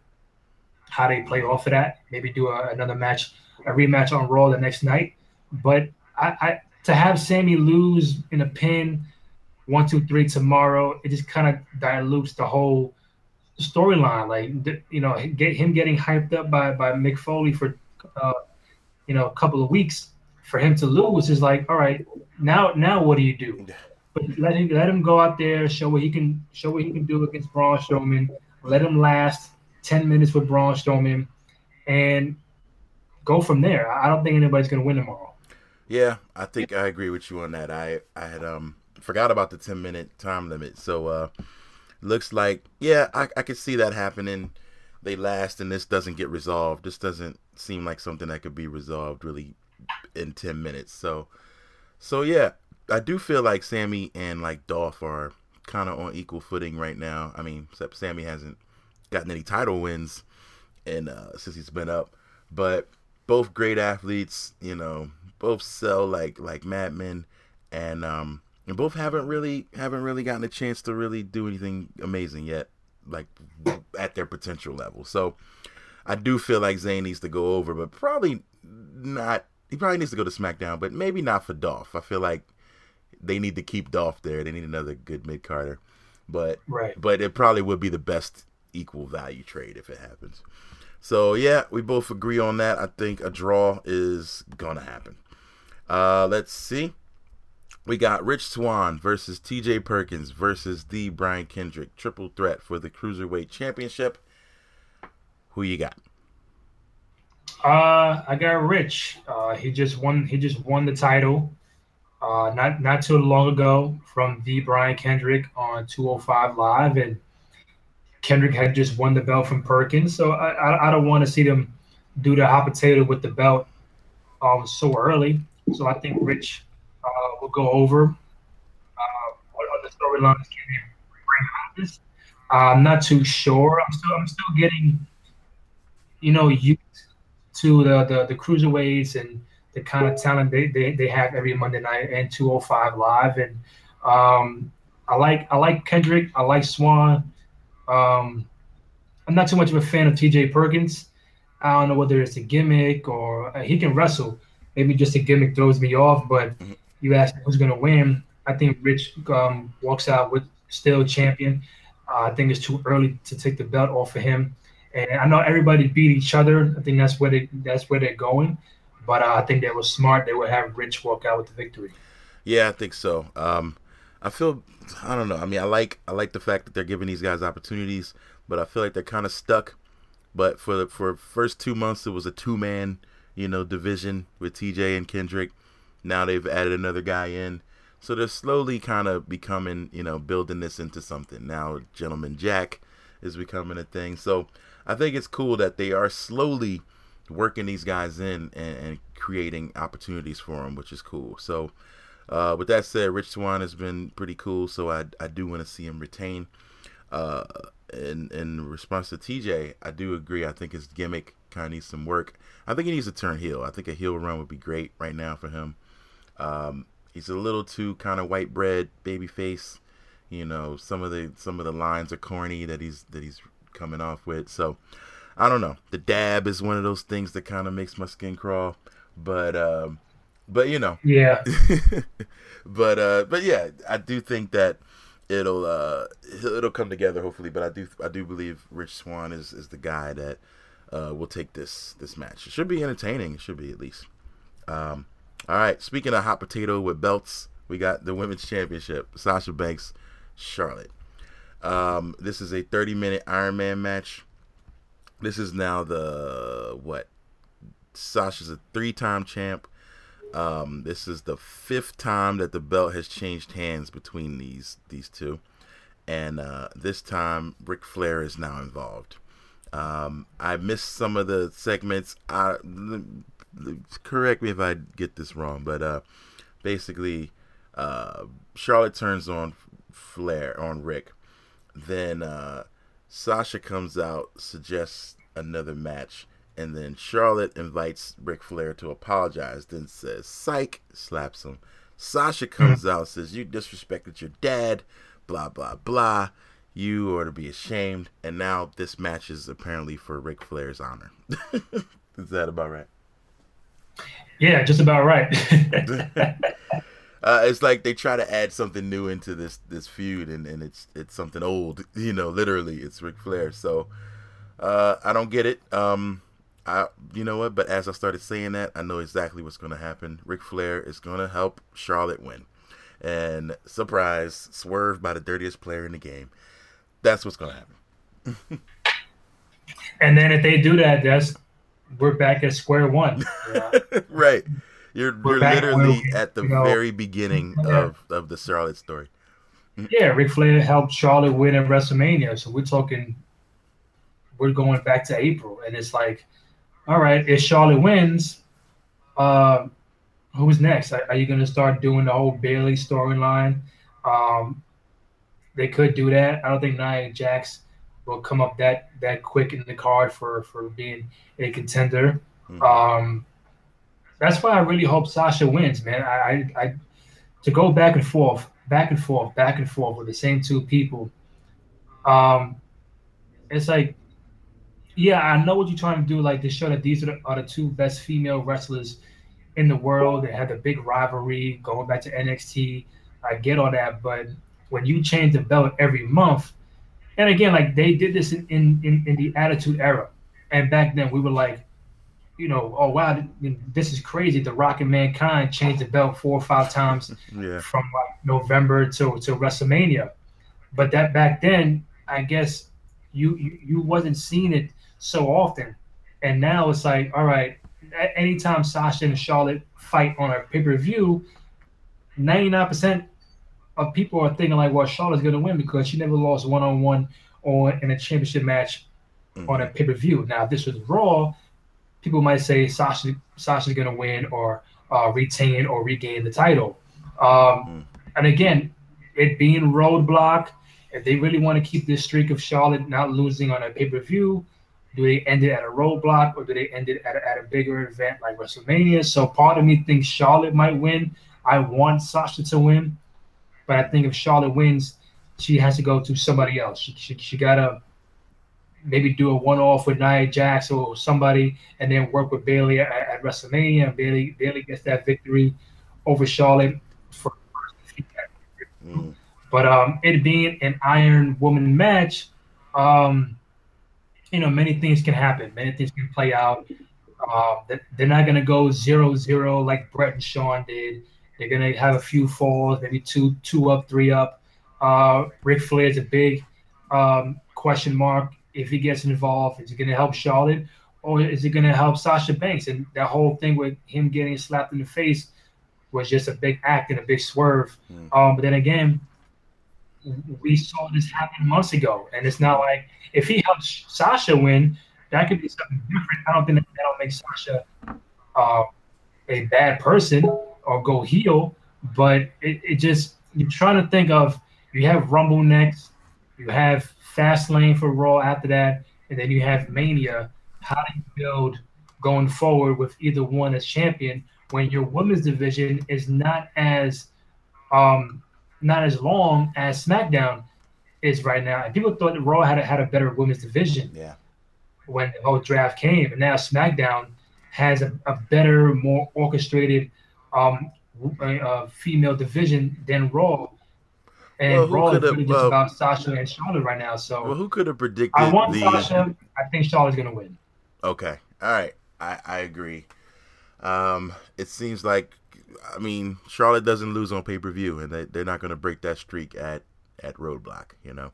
how they play off of that. Maybe do a, another match, a rematch on Raw the next night. But I, I to have Sami lose in a pin, one, two, three tomorrow, it just kind of dilutes the whole storyline. Like you know, get him getting hyped up by by Mick Foley for uh, you know a couple of weeks for him to lose is like, all right, now now what do you do? But let him let him go out there, show what he can show what he can do against Braun Strowman. Let him last ten minutes with Braun Strowman, and go from there. I don't think anybody's gonna win tomorrow. Yeah, I think I agree with you on that. I I had um forgot about the ten minute time limit, so uh looks like yeah, I I could see that happening. They last, and this doesn't get resolved. This doesn't seem like something that could be resolved really in ten minutes. So, so yeah, I do feel like Sami and like Dolph are kind of on equal footing right now. I mean, except Sami hasn't gotten any title wins, and uh, since he's been up, but both great athletes. You know, both sell like like madmen, and um, and both haven't really haven't really gotten a chance to really do anything amazing yet, like at their potential level. So I do feel like Zayn needs to go over, but probably not. He probably needs to go to SmackDown, but maybe not for Dolph. I feel like they need to keep Dolph there. They need another good mid carder, but right. but it probably would be the best equal value trade if it happens. So yeah, we both agree on that. I think a draw is gonna happen. Uh, let's see. We got Rich Swann versus TJ Perkins versus the Brian Kendrick. Triple threat for the Cruiserweight Championship. Who you got? Uh, I got Rich. Uh, he just won. He just won the title. Uh, not not too long ago from the Brian Kendrick on 205 Live, and Kendrick had just won the belt from Perkins. So I I, I don't want to see them do the hot potato with the belt um so early. So I think Rich we'll go over uh, what other storylines can bring this. I'm not too sure. I'm still I'm still getting, you know, used to the the, the cruiserweights and the kind of talent they, they, they have every Monday night and 205 live. And um, I like I like Kendrick. I like Swann Um, I'm not too much of a fan of TJ Perkins. I don't know whether it's a gimmick or uh, he can wrestle. Maybe just a gimmick throws me off, but mm-hmm you ask who's going to win. I think Rich um, walks out with still champion. Uh, I think it's too early to take the belt off of him. And I know everybody beat each other. I think that's where they that's where they're going. But uh, I think they were smart. They would have Rich walk out with the victory. Yeah, I think so. Um, I feel I don't know. I mean, I like I like the fact that they're giving these guys opportunities, but I feel like they're kind of stuck. But for the for first two months, it was a two man you know division with TJ and Kendrick. Now they've added another guy in. So they're slowly kind of becoming, you know, building this into something. Now, Gentleman Jack is becoming a thing. So I think it's cool that they are slowly working these guys in and, and creating opportunities for them, which is cool. So, uh, with that said, Rich Swann has been pretty cool, so I, I do want to see him retain. Uh, in in response to TJ, I do agree. I think his gimmick kind of needs some work. I think he needs to turn heel. I think a heel run would be great right now for him. Um, he's a little too kind of white bread baby face. You know, some of the some of the lines are corny that he's that he's coming off with. So I don't know. The dab is one of those things that kind of makes my skin crawl. But um, but you know, yeah. but uh, but yeah, I do think that it'll uh, it'll come together hopefully. But I do I do believe Rich Swann is is the guy that uh, will take this this match. It should be entertaining. It should be at least. Um, all right. Speaking of hot potato with belts, we got the women's championship: Sasha Banks, Charlotte. Um, this is a 30 minute Iron Man match. This is now the what? Sasha's a three time champ. Um, this is the fifth time that the belt has changed hands between these these two, and uh, this time Ric Flair is now involved. Um, I missed some of the segments. I, correct me if I get this wrong, but uh, basically, uh, Charlotte turns on Flair on Ric. Then uh, Sasha comes out, suggests another match, and then Charlotte invites Ric Flair to apologize, then says, Psych, slaps him. Sasha comes out, says, You disrespected your dad, blah, blah, blah. You ought to be ashamed. And now this match is apparently for Ric Flair's honor. is that about right? Yeah, just about right. uh, it's like they try to add something new into this this feud, and, and it's it's something old. You know, literally, it's Ric Flair. So uh, I don't get it. Um, I, you know what? But as I started saying that, I know exactly what's going to happen. Ric Flair is going to help Charlotte win, and surprise, swerve by the dirtiest player in the game. That's what's going to happen. and then if they do that, that's we're back at square one. Yeah. right. You're we're you're literally at the you know, very beginning yeah. of, of the Charlotte story. Yeah, Ric Flair helped Charlotte win at WrestleMania. So we're talking we're going back to April. And it's like all right, if Charlotte wins, uh, who's next? Are, are you going to start doing the whole Bayley storyline? Um, they could do that. I don't think Nia Jax will come up that that quick in the card for for being a contender. Mm-hmm. Um, that's why I really hope Sasha wins, man. I, I, I to go back and forth, back and forth, back and forth with the same two people. Um, it's like yeah, I know what you're trying to do, like to show that these are the, are the two best female wrestlers in the world. They had the big rivalry going back to NXT. I get all that, but when you change the belt every month, and again, like they did this in in, in, in the Attitude Era, and back then we were like, you know, oh wow, this is crazy. The Rock and Mankind changed the belt four or five times yeah. from like November to to WrestleMania, but that back then, I guess you you, you wasn't seeing it so often. And now it's like, all right, anytime Sasha and Charlotte fight on a pay per view, 99% of people are thinking, like, well, Charlotte's going to win because she never lost one on one or in a championship match mm-hmm. on a pay per view. Now, if this was Raw, people might say Sasha Sasha's going to win or uh, retain or regain the title. Um, mm-hmm. And again, it being roadblock, if they really want to keep this streak of Charlotte not losing on a pay per view, do they end it at a roadblock or do they end it at a, at a bigger event like WrestleMania? So part of me thinks Charlotte might win. I want Sasha to win, but I think if Charlotte wins, she has to go to somebody else. She, she, she got to maybe do a one off with Nia Jax or somebody and then work with Bayley at, at WrestleMania. And Bailey Bayley gets that victory over Charlotte for mm. But um, it being an Iron Woman match, um, you know, many things can happen. Many things can play out. Uh, they're not going to go zero zero like Bret and Shawn did. They're to have a few falls, maybe two two up, three up. Uh, Ric Flair is a big um, question mark. If he gets involved, is he going to help Charlotte or is it going to help Sasha Banks? And that whole thing with him getting slapped in the face was just a big act and a big swerve. Mm. Um, but then again, we saw this happen months ago, and it's not like if he helps Sasha win, that could be something different. I don't think that, that'll make Sasha uh, a bad person or go heel, but it, it just you're trying to think of you have Rumble next, you have Fastlane for Raw after that, and then you have Mania. How do you build going forward with either one as champion when your women's division is not as um not as long as SmackDown is right now? And people thought that Raw had a, had a better women's division. Yeah. When the whole draft came, and now SmackDown has a, a better, more orchestrated um, uh, female division than Raw. And Well, Raw is really just uh, about Sasha and Charlotte right now. So Well, who could have predicted I want the? Sasha. I think Charlotte's gonna win. Okay. All right. I, I agree. Um, it seems like, I mean, Charlotte doesn't lose on pay per view, and they, they're not going to break that streak at at Roadblock. You know.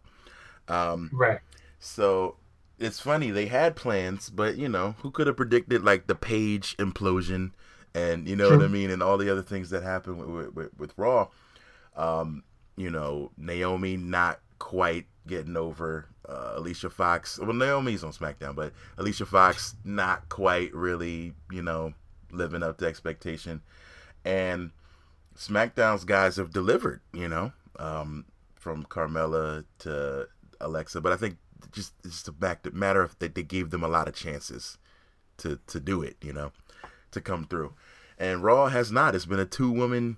Um, Right. so it's funny they had plans, but you know, who could have predicted like the Paige implosion, and you know True. what I mean, and all the other things that happened with with, with Raw. Um, you know, Naomi not quite getting over uh, Alicia Fox. Well, Naomi's on SmackDown, but Alicia Fox not quite really, you know, living up to expectation. And SmackDown's guys have delivered, you know, um, from Carmella to Alexa. But I think just it's just a back matter of that they gave them a lot of chances to to do it, you know, to come through. And Raw has not. It's been a two woman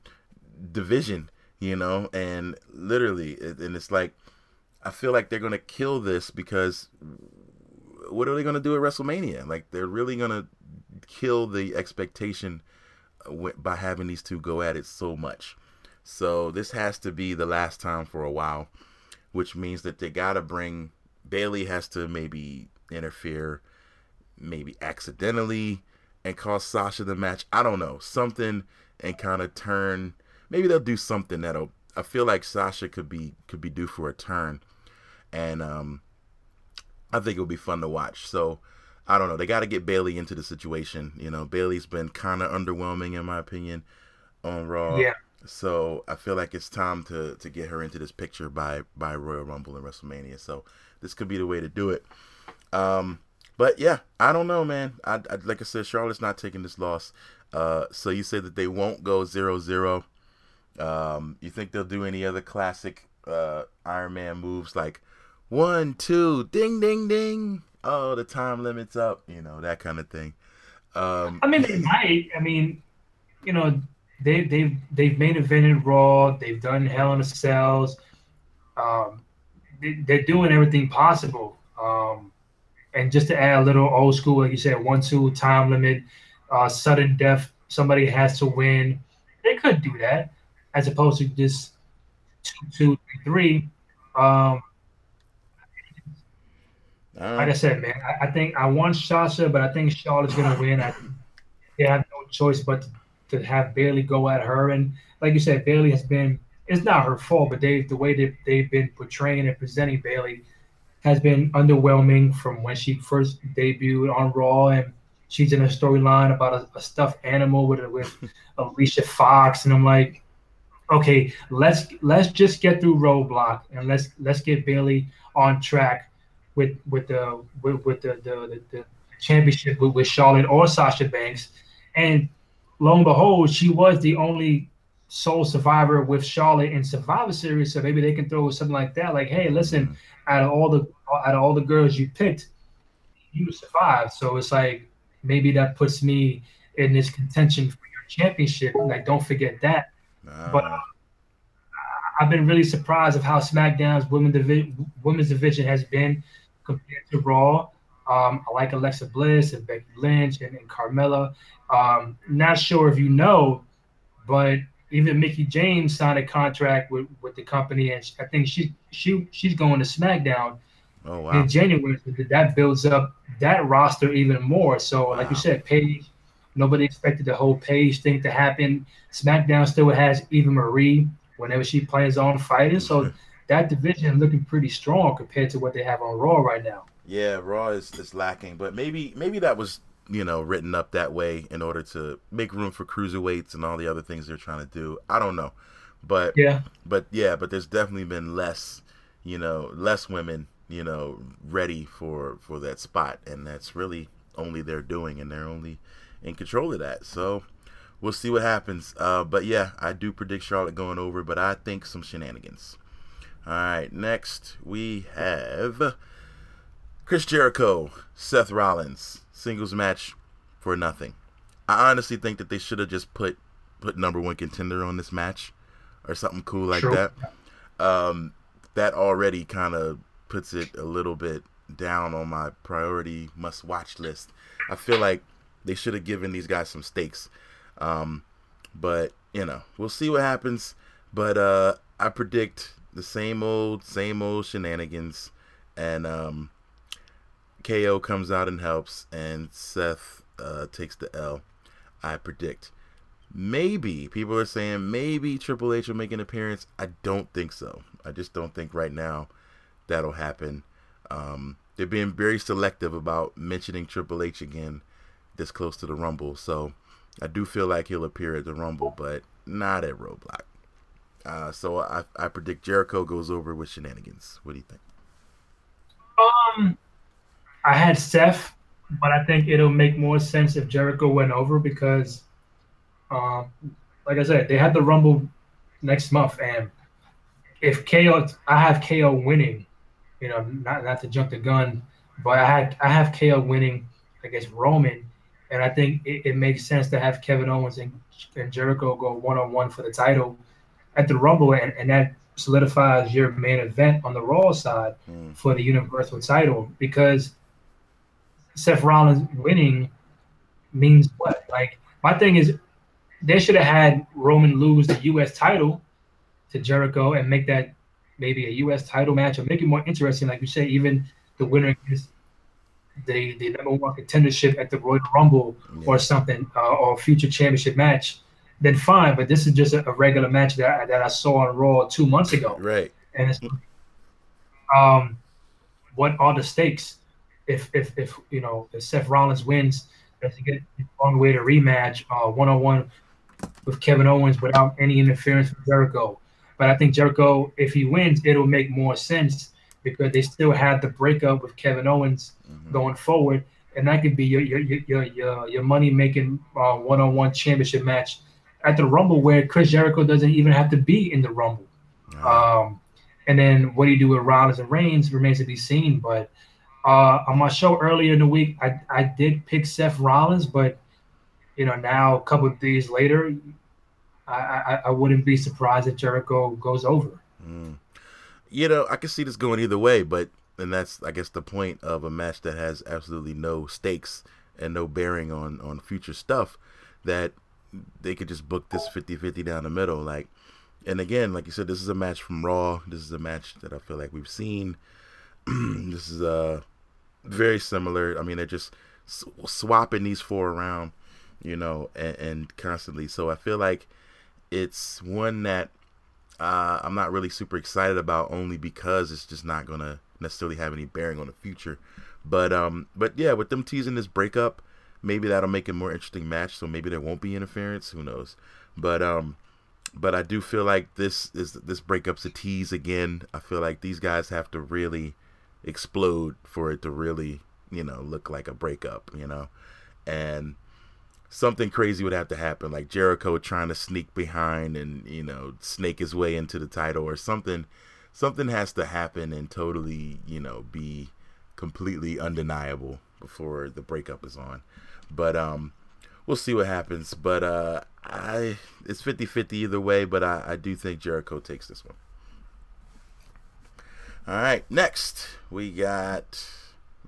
division, you know, and literally, and it's like I feel like they're gonna kill this because what are they gonna do at WrestleMania? Like they're really gonna kill the expectation uh, by having these two go at it so much. So this has to be the last time for a while, which means that they gotta bring Bayley has to maybe interfere, maybe accidentally, and cost Sasha the match. I don't know something, and kind of turn. Maybe they'll do something that'll. I feel like Sasha could be could be due for a turn, and um, I think it would be fun to watch. So I don't know. They got to get Bayley into the situation. You know, Bayley's been kind of underwhelming in my opinion on Raw. Yeah. So I feel like it's time to to get her into this picture by by Royal Rumble and WrestleMania. So this could be the way to do it. Um, but yeah, I don't know, man. I, I like I said, Charlotte's not taking this loss. Uh, so you say that they won't go zero zero. Um, you think they'll do any other classic uh, Iron Man moves like one, two, ding, ding, ding. Oh, the time limit's up. You know that kind of thing. Um, I mean, they might. I mean, you know, they they've they've main evented Raw. They've done Hell in a Cells. Um, they, they're doing everything possible. Um, and just to add a little old school, like you said, one two time limit, uh, sudden death. Somebody has to win. They could do that, as opposed to just two, two, three. Um, all like I said, man, I, I think I want Sasha, but I think Charlotte's gonna win. I they have no choice but to, to have Bayley go at her. And like you said, Bayley has been it's not her fault, but they the way that they've been portraying and presenting Bailey has been underwhelming from when she first debuted on Raw and she's in a storyline about a, a stuffed animal with with Alicia Fox, and I'm like, okay, let's let's just get through Roadblock and let's let's get Bayley on track with with the with, with the, the, the, the championship with, with Charlotte or Sasha Banks, and lo and behold, she was the only sole survivor with Charlotte in Survivor Series. So maybe they can throw something like that, like, hey, listen, out of all the out of all the girls you picked, you survived. So it's like maybe that puts me in this contention for your championship. Like, don't forget that. But Uh, I've been really surprised of how SmackDown's women divi- women's division has been compared to Raw. Um, I like Alexa Bliss and Becky Lynch and, and Carmella. Um, not sure if you know, but even Mickie James signed a contract with, with the company, and I think she she she's going to SmackDown oh wow. in January. That builds up that roster even more. So, like you said, Paige, nobody expected the whole Paige thing to happen. SmackDown still has Eva Marie whenever she plans on fighting. So that division looking pretty strong compared to what they have on Raw right now. Yeah, Raw is, is lacking, but maybe maybe that was you know written up that way in order to make room for cruiserweights and all the other things they're trying to do. I don't know, but Yeah, but yeah, but there's definitely been less you know less women you know, ready for for that spot, and that's really only they're doing, and they're only in control of that. So we'll see what happens. Uh, but yeah, I do predict Charlotte going over, but I think some shenanigans. All right, next we have Chris Jericho, Seth Rollins, singles match for nothing. I honestly think that they should have just put put number one contender on this match or something cool like True. that. Um, that already kind of puts it a little bit down on my priority must watch list. I feel like they should have given these guys some stakes. Um, but you know, we'll see what happens. But uh, I predict the same old, same old shenanigans, and um, KO comes out and helps, and Seth uh, takes the L. I predict. Maybe people are saying maybe Triple H will make an appearance. I don't think so. I just don't think right now that'll happen. Um, they're being very selective about mentioning Triple H again this close to the Rumble. So I do feel like he'll appear at the Rumble, but not at Roadblock. Uh, so I, I predict Jericho goes over with shenanigans. What do you think? Um, I had Seth, but I think it'll make more sense if Jericho went over because, um, like I said, they had the Rumble next month, and if KO, I have KO winning, you know, not not to jump the gun, but I had I have KO winning against Roman, and I think it, it makes sense to have Kevin Owens and, and Jericho go one on one for the title at the Rumble, and, and that solidifies your main event on the Raw side mm. for the Universal title because Seth Rollins winning means what? Like my thing is, they should have had Roman lose the U.S. title to Jericho and make that maybe a U.S. title match or make it more interesting. Like you say, even the winner is the the number one contendership at the Royal Rumble yeah. or something, uh, or future championship match, then fine. But this is just a, a, regular match that that I saw on Raw two months ago. Right. And it's um, what are the stakes? If if if you know if Seth Rollins wins, does he get a long way to rematch one on one with Kevin Owens without any interference from Jericho? But I think Jericho, if he wins, it'll make more sense because they still had the breakup with Kevin Owens mm-hmm. going forward, and that could be your your your your, your money making one on one championship match at the Rumble where Chris Jericho doesn't even have to be in the Rumble. Um, and then what do you do with Rollins and Reigns remains to be seen. But uh, on my show earlier in the week, I, I did pick Seth Rollins, but you know now a couple of days later, I, I, I wouldn't be surprised if Jericho goes over. Mm. You know, I can see this going either way, but and that's I guess the point of a match that has absolutely no stakes and no bearing on on future stuff that they could just book this 50-50 down the middle like and again like you said this is a match from raw. This is a match that i feel like we've seen. This is uh very similar i mean they're just swapping these four around you know and, and constantly so i feel like it's one that uh, I'm not really super excited about only because it's just not gonna necessarily have any bearing on the future. But um, but yeah, with them teasing this breakup, maybe that'll make a more interesting match. So maybe there won't be interference. Who knows? But um, but I do feel like this is this breakup's a tease again. I feel like these guys have to really explode for it to really you know look like a breakup. You know, and something crazy would have to happen, like Jericho trying to sneak behind and you know snake his way into the title or something. Something has to happen and totally you know be completely undeniable before the breakup is on. But um, we'll see what happens. But uh, I it's 50-50 either way. But I, I do think Jericho takes this one. All right, next we got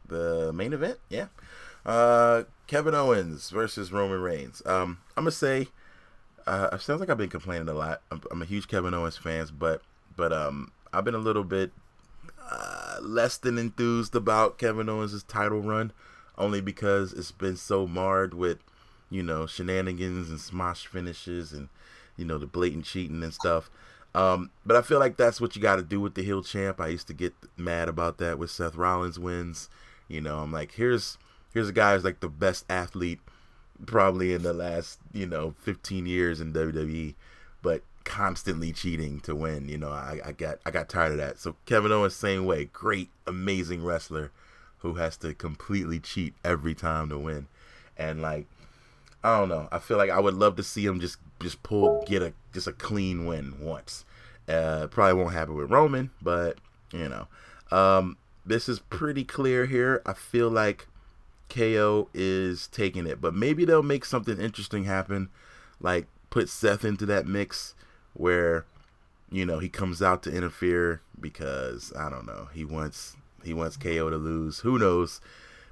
the main event. Yeah. Uh, Kevin Owens versus Roman Reigns. Um, I'm gonna say, uh, it sounds like I've been complaining a lot. I'm, I'm a huge Kevin Owens fan, but but um, I've been a little bit uh, less than enthused about Kevin Owens' title run, only because it's been so marred with, you know, shenanigans and smosh finishes and, you know, the blatant cheating and stuff. Um, but I feel like that's what you got to do with the heel champ. I used to get mad about that with Seth Rollins wins. You know, I'm like, here's here's a guy who's like the best athlete probably in the last you know 15 years in WWE, but constantly cheating to win. You know, I, I got I got tired of that. So Kevin Owens, same way, great, amazing wrestler who has to completely cheat every time to win. And like, I don't know. I feel like I would love to see him just just pull get a just a clean win once. Uh, probably won't happen with Roman, but you know, um, this is pretty clear here. I feel like KO is taking it, but maybe they'll make something interesting happen, like put Seth into that mix where you know he comes out to interfere because I don't know he wants he wants KO to lose. Who knows?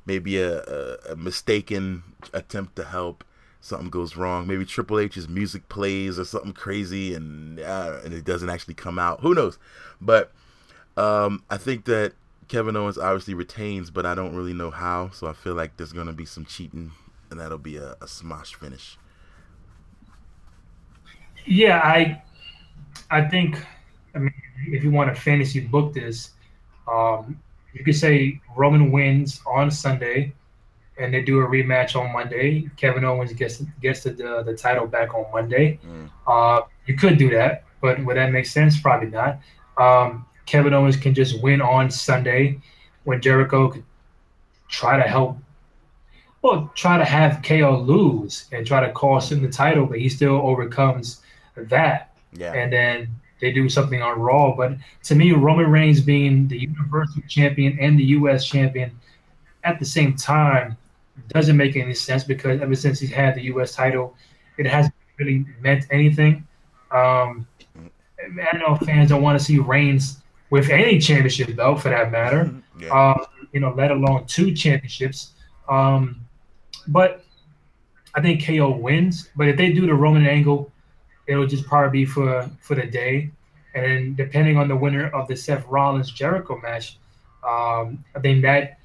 Maybe a, a, a mistaken attempt to help. Something goes wrong. Maybe Triple H's music plays or something crazy, and uh, and it doesn't actually come out. Who knows? But um, I think that Kevin Owens obviously retains, but I don't really know how. So I feel like there's gonna be some cheating, and that'll be a, a schmoz finish. Yeah, I I think, I mean, if you want to fantasy book this, um, you could say Roman wins on Sunday, and they do a rematch on Monday. Kevin Owens gets gets the the, the title back on Monday. Mm. Uh, you could do that, but would that make sense? Probably not. Um, Kevin Owens can just win on Sunday when Jericho could try to help, well, try to have KO lose and try to cost him the title, but he still overcomes that. Yeah. And then they do something on Raw. But to me, Roman Reigns being the Universal Champion and the U.S. Champion at the same time doesn't make any sense because ever since he's had the U.S. title, it hasn't really meant anything. Um, I know fans don't want to see Reigns with any championship belt for that matter. Yeah. Um, you know, let alone two championships. Um, but I think KO wins. But if they do the Roman angle, it'll just probably be for for the day. And then depending on the winner of the Seth Rollins Jericho match, um, I think that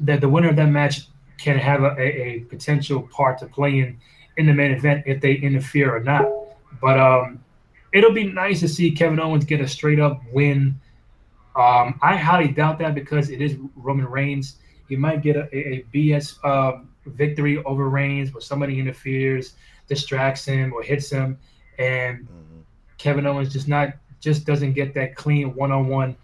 that the winner of that match can have a, a, potential part to play in in the main event if they interfere or not. But um, it'll be nice to see Kevin Owens get a straight up win. Um, I highly doubt that because it is Roman Reigns. He might get a, a, BS um, victory over Reigns where somebody interferes, distracts him, or hits him and mm-hmm. Kevin Owens just not just doesn't get that clean one on one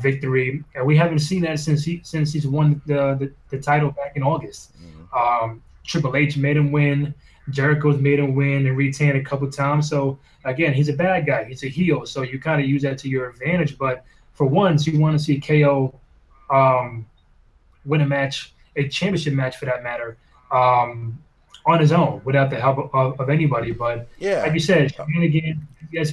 victory, and we haven't seen that since he since he's won the the, the title back in August. Mm-hmm. Um, Triple H made him win. Jericho's made him win and retain a couple times. So again, he's a bad guy. He's a heel. So you kind of use that to your advantage. But for once, you want to see KO um, win a match, a championship match for that matter, um, on his own without the help of, of anybody. But yeah, like you said, again, yes.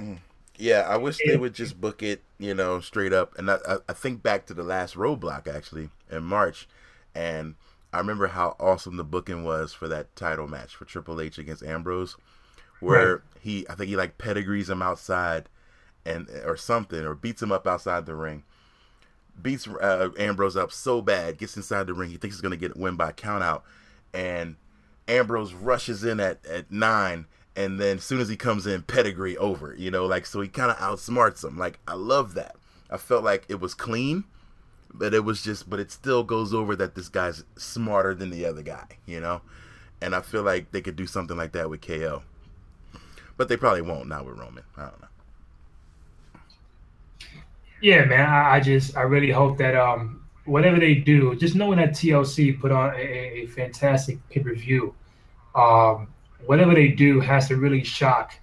Mm. Yeah, I wish they would just book it, you know, straight up. And I, I think back to the last roadblock actually in March, and I remember how awesome the booking was for that title match for Triple H against Ambrose, where right. he I think he like pedigrees him outside, and or something, or beats him up outside the ring, beats uh, Ambrose up so bad, gets inside the ring, he thinks he's gonna get win by count out, and Ambrose rushes in at, at nine, and then as soon as he comes in, pedigree over. You know, like so he kind of outsmarts him. Like I love that. I felt like it was clean, but it was just, but it still goes over that this guy's smarter than the other guy. You know, and I feel like they could do something like that with KO, but they probably won't now with Roman. I don't know. Yeah, man. I, I just I really hope that um whatever they do, just knowing that TLC put on a, a fantastic pay per view, um, whatever they do has to really shock,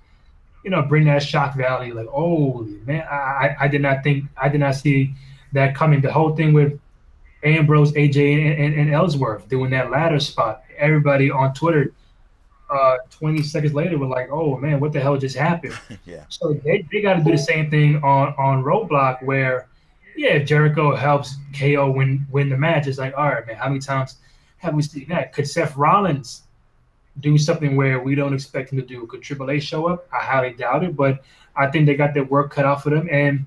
you know, bring that shock value. Like, oh man, I, I did not think, I did not see that coming. The whole thing with Ambrose, AJ, and, and, and Ellsworth doing that ladder spot. Everybody on Twitter, uh, 20 seconds later, were like, oh man, what the hell just happened? yeah. So they, they got to do the same thing on on Roadblock where yeah, if Jericho helps KO win win the match, it's like, all right, man, how many times have we seen that? Could Seth Rollins do something where we don't expect him to do? Could Triple H show up? I highly doubt it, but I think they got their work cut out for them. And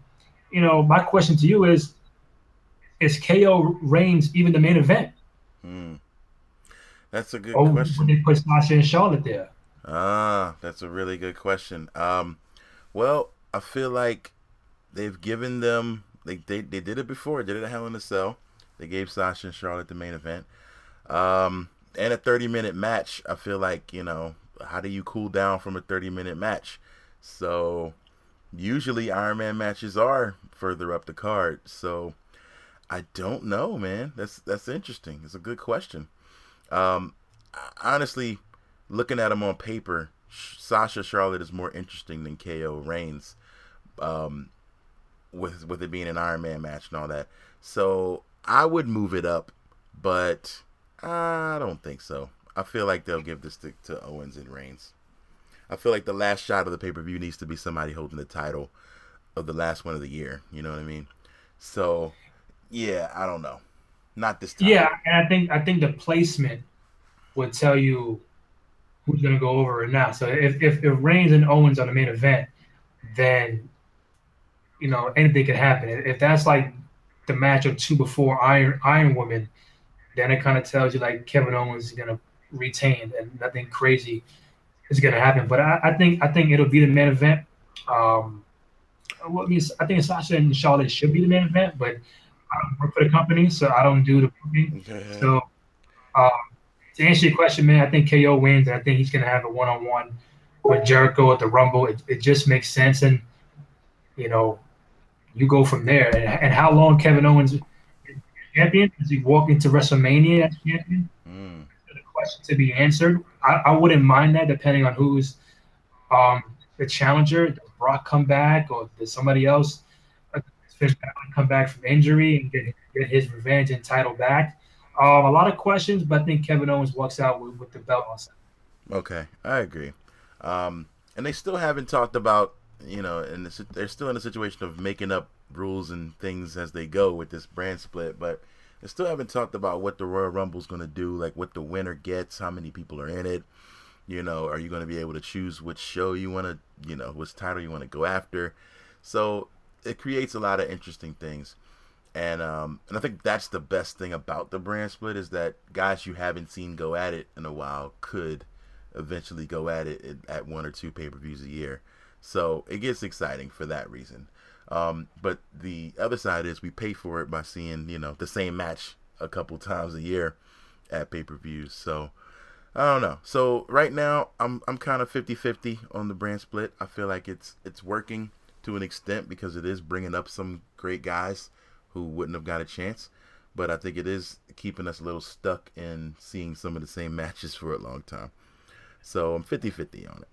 you know, my question to you is: Is KO Reigns even the main event? Hmm. That's a good oh, question. When they put Sasha and Charlotte there. Ah, that's a really good question. Um, well, I feel like they've given them they, they they did it before. Did it at Hell in a Cell. They gave Sasha and Charlotte the main event. Um, and a 30 minute match. I feel like you know how do you cool down from a 30 minute match? So usually Iron Man matches are further up the card. So I don't know, man. That's that's interesting. It's a good question. Um, honestly, looking at them on paper, Sasha Charlotte is more interesting than KO Reigns. Um, with with it being an Iron Man match and all that. So I would move it up, but I don't think so. I feel like they'll give this to, to Owens and Reigns. I feel like the last shot of the pay per view needs to be somebody holding the title of the last one of the year. You know what I mean? So, yeah, I don't know. Not this time. Yeah, and I think I think the placement would tell you who's going to go over or not. So if, if if Reigns and Owens are the main event, then you know anything could happen. If that's like the match of two before Iron Iron Woman, then it kind of tells you like Kevin Owens is going to retain and nothing crazy is going to happen. But I, I, think I think it'll be the main event. Um, well, I, mean, I think Sasha and Charlotte should be the main event, but I don't work for the company, so I don't do the booking. So um, to answer your question, man, I think KO wins, and I think he's going to have a one-on-one with Jericho at the Rumble. It, it just makes sense, and you know, you go from there. And, and how long Kevin Owens champion? Does he walk into WrestleMania as champion? Mm. The question to be answered. I, I wouldn't mind that, depending on who's um, the challenger. Does Brock come back, or does somebody else come back from injury and get, get his revenge and title back? Um, a lot of questions, but I think Kevin Owens walks out with, with the belt on. Okay, I agree. Um, and they still haven't talked about, you know, and they're still in a situation of making up rules and things as they go with this brand split, but they still haven't talked about what the Royal Rumble's going to do, like what the winner gets, how many people are in it. You know, are you going to be able to choose which show you want to, you know, which title you want to go after? So it creates a lot of interesting things. And um, and I think that's the best thing about the brand split is that guys you haven't seen go at it in a while could eventually go at it at one or two pay per views a year. So it gets exciting for that reason. Um, but the other side is we pay for it by seeing, you know, the same match a couple times a year at pay per views. So I don't know. So right now I'm I'm kind of 50-50 on the brand split. I feel like it's it's working to an extent because it is bringing up some great guys who wouldn't have got a chance. But I think it is keeping us a little stuck in seeing some of the same matches for a long time. So I'm 50-50 on it.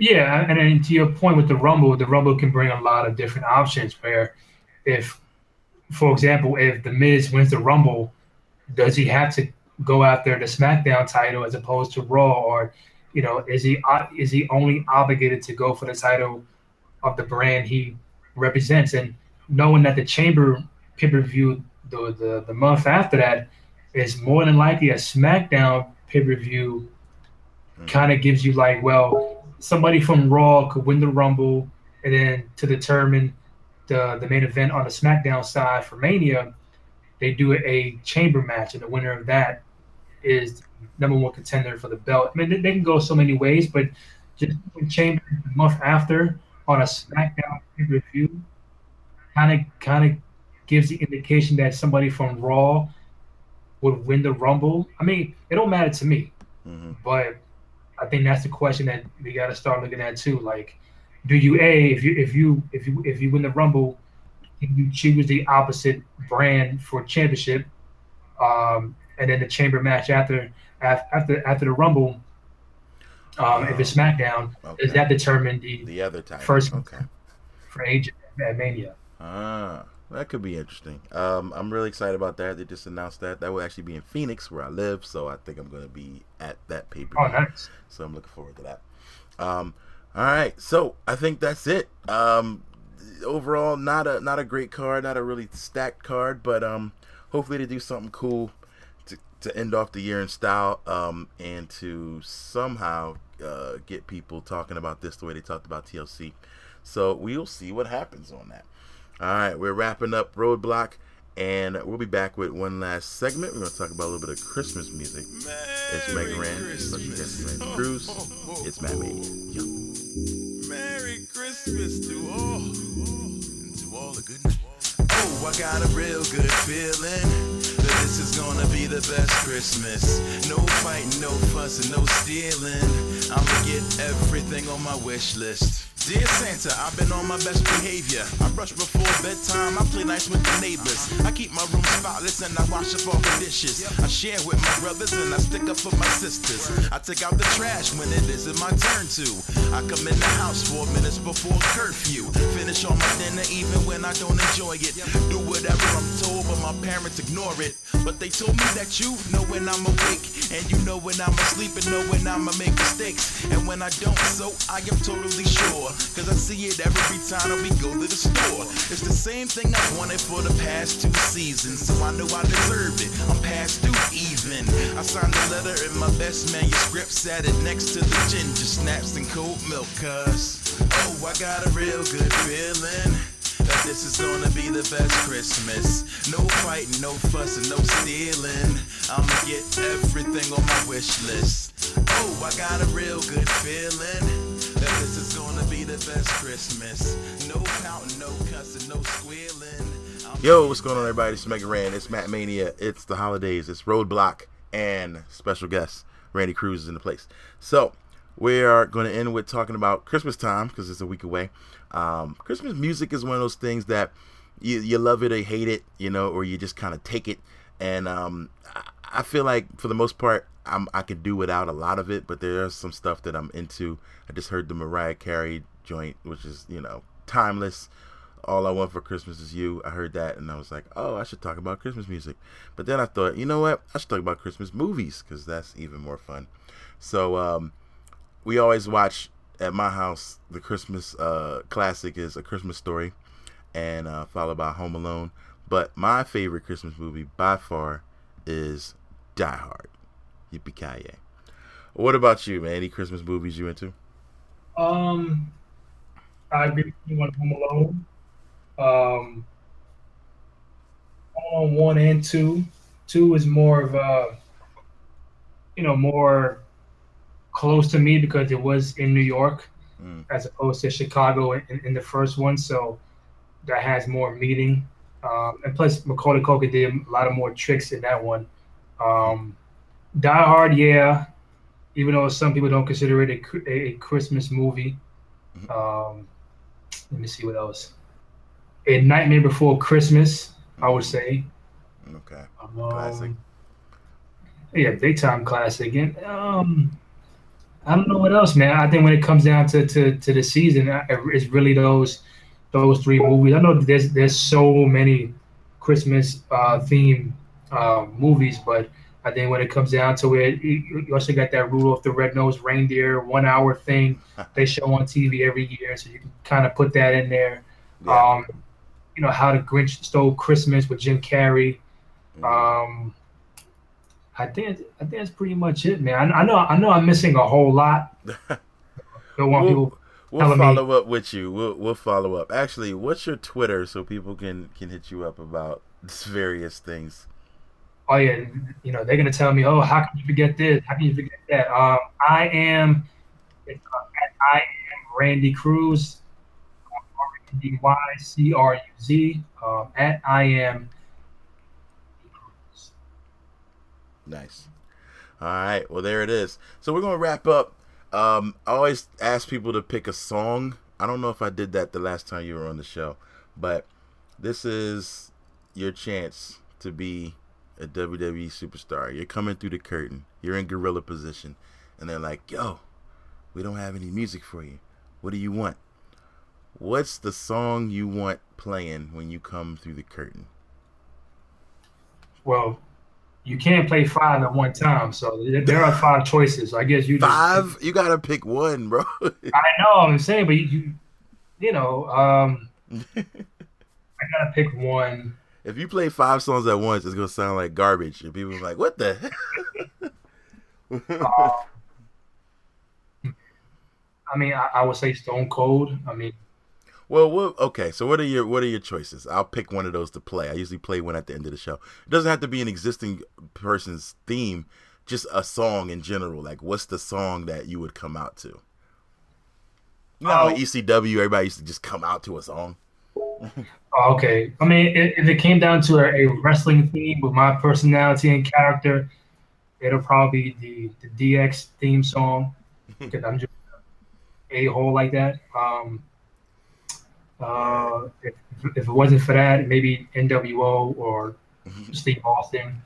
Yeah, and then to your point with the Rumble, the Rumble can bring a lot of different options. Where, if, for example, if the Miz wins the Rumble, does he have to go out after the SmackDown title as opposed to Raw, or, you know, is he uh, is he only obligated to go for the title of the brand he represents? And knowing that the Chamber pay per view the, the the month after that is more than likely a SmackDown pay per view, mm-hmm. kind of gives you like, well somebody from Raw could win the Rumble, and then to determine the the main event on the SmackDown side for Mania, they do a chamber match, and the winner of that is number one contender for the belt. I mean, they, they can go so many ways, but just chamber the month after on a SmackDown pay per view kind of kind of gives the indication that somebody from Raw would win the Rumble. I mean, it don't matter to me, mm-hmm. but I think that's the question that we got to start looking at too. Like, do you a if you if you if you if you win the Rumble, can you choose the opposite brand for championship, um, and then the chamber match after after after the Rumble, um, if it's SmackDown, okay. does that determine the the other time first okay. for age at Mania? Ah, that could be interesting. Um, I'm really excited about that. They just announced that. That will actually be in Phoenix, where I live. So I think I'm going to be at that pay per view. Oh, nice. So I'm looking forward to that. Um, all right. So I think that's it. Um, overall, not a not a great card, not a really stacked card, but um, hopefully they do something cool to to end off the year in style. Um, and to somehow uh, get people talking about this the way they talked about TLC. So we'll see what happens on that. All right, we're wrapping up Roadblock, and we'll be back with one last segment. We're going to talk about a little bit of Christmas music. it's Mega Ran, special guest Randy Cruz. It's Matt Mania. Yo. Merry Christmas to all, and to all the good. Oh, I got a real good feeling that this is gonna be the best Christmas. No fighting, no fussing, no stealing. I'ma get everything on my wish list. Dear Santa, I've been on my best behavior. I brush before bedtime, I play nice with the neighbors. I keep my room spotless and I wash up all the dishes. I share with my brothers and I stick up for my sisters. I take out the trash when it isn't my turn to. I come in the house four minutes before curfew. Finish all my dinner even when I don't enjoy it. Do whatever I'm told, but my parents ignore it. But they told me that you know when I'm awake, and you know when I'm asleep, and know when I'ma make mistakes. And when I don't, so I am totally sure. Cause I see it every time we go to the store. It's the same thing I wanted for the past two seasons, so I know I deserve it. I'm past due even. I signed the letter in my best manuscript, sat it next to the ginger snaps and cold milk, cuz. Oh, I got a real good feeling that this is gonna be the best Christmas. No fighting, no fussing, no stealing. I'ma get everything on my wish list. Oh, I got a real good feeling this is gonna be the best Christmas. No no cussing, no squealing. Yo, what's going on, everybody? It's Mega Ran. It's Matt Mania. It's the holidays. It's Roadblock and special guest Randy Cruz is in the place. So we are going to end with talking about Christmas time because it's a week away. Um, Christmas music is one of those things that you, you love it or hate it, you know, or you just kind of take it. And um, I, feel like for the most part, I'm, I could do without a lot of it, but there's some stuff that I'm into. I just heard the Mariah Carey joint, which is you know timeless. All I want for Christmas is you. I heard that and I was like, oh, I should talk about Christmas music. But then I thought, you know what? I should talk about Christmas movies because that's even more fun. So um, we always watch at my house. The Christmas uh, classic is A Christmas Story, and uh, followed by Home Alone. But my favorite Christmas movie by far is Die Hard. Yippee ki What about you, man? Any Christmas movies you into? Um, I agree with you on Home Alone. Um, Home Alone one and two. Two is more of a, you know, more close to me because it was in New York Mm. as opposed to Chicago in, in the first one. So that has more meaning. Um, and plus, Macaulay Culkin did a lot of more tricks in that one. Um, Die Hard, yeah, even though some people don't consider it a, a Christmas movie. Um, let me see what else. A Nightmare Before Christmas, I would say. Okay. Um, Classic. Yeah, big time classic. And um, I don't know what else, man. I think when it comes down to to, to the season, it's really those those three movies. I know there's there's so many Christmas uh, themed uh, movies, but I think when it comes down to it, you also got that Rudolph the Red-Nosed Reindeer one hour thing they show on TV every year, so you can kind of put that in there. Yeah. Um, you know how the Grinch stole Christmas with Jim Carrey. Mm-hmm. Um, I think I think that's pretty much it, man. I, I know I know I'm missing a whole lot. Don't want we'll people. we'll telling me- follow up with you. We'll we'll follow up. Actually, what's your Twitter so people can can hit you up about various things? Oh yeah, you know they're gonna tell me, oh, how can you forget this? How can you forget that? Um, I am. I am Randy Cruz. R A N D Y C R U Z. Um, at I am. Nice. All right. Well, there it is. So we're gonna wrap up. Um, I always ask people to pick a song. I don't know if I did that the last time you were on the show, but this is your chance to be a WWE superstar. You're coming through the curtain. You're in gorilla position, and they're like, "Yo, we don't have any music for you. What do you want? What's the song you want playing when you come through the curtain?" Well, you can't play five at one time, so there- are five choices. I guess you just, Five? You gotta pick one, bro. I know I'm saying, but you, you, you know, um, I gotta pick one. If you play five songs at once, it's gonna sound like garbage, and people are like, "What the?" heck?" Um, I mean, I, I would say Stone Cold. I mean, well, well, okay. So, what are your what are your choices? I'll pick one of those to play. I usually play one at the end of the show. It doesn't have to be an existing person's theme, just a song in general. Like, what's the song that you would come out to? You know, how Oh. ECW, everybody used to just come out to a song. Oh, okay. I mean, if it came down to a, wrestling theme with my personality and character, it'll probably be the, the DX theme song because I'm just a hole like that. Um, uh, if, if it wasn't for that, maybe NWO or Steve Austin.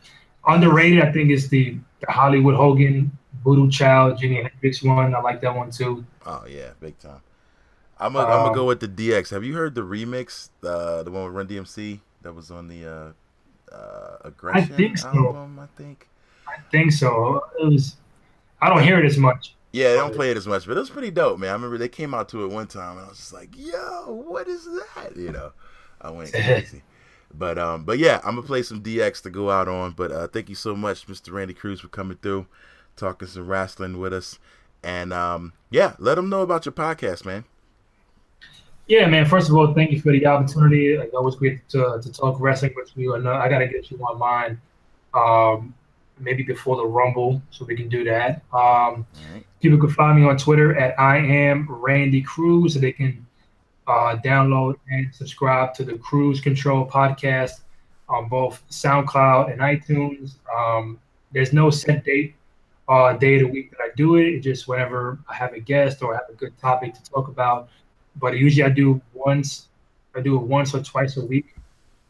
Underrated, I think, is the, the Hollywood Hogan, Voodoo Child, Jimi Hendrix one. I like that one too. Oh yeah, big time. I'm gonna, um, I'm gonna go with the DX. Have you heard the remix, uh, the one with Run DMC that was on the uh, uh, Aggression I think so. album? I think. I think so. It was. I don't hear it as much. Yeah, they don't play it as much, but it was pretty dope, man. I remember they came out to it one time, and I was just like, "Yo, what is that?" You know, I went crazy. but um, but yeah, I'm gonna play some DX to go out on. But uh, thank you so much, Mr. Randy Cruz, for coming through, talking some wrestling with us, and um, yeah, let them know about your podcast, man. Yeah, man. First of all, thank you for the opportunity. Like always, great to, to talk wrestling with you. And I gotta get you on mine, um, maybe before the Rumble, so we can do that. Um, right. People can find me on Twitter at I am Randy Cruz, so they can uh, download and subscribe to the Cruz Control podcast on both SoundCloud and iTunes. Um, there's no set date, uh, day of the week that I do it. It's just whenever I have a guest or I have a good topic to talk about but usually I do once, I do it once or twice a week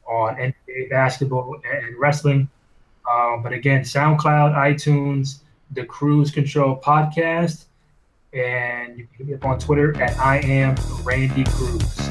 on NBA basketball and wrestling. Um, but again, SoundCloud, iTunes, the Cruz Control podcast, and you can hit me up on Twitter at I am Randy Cruz.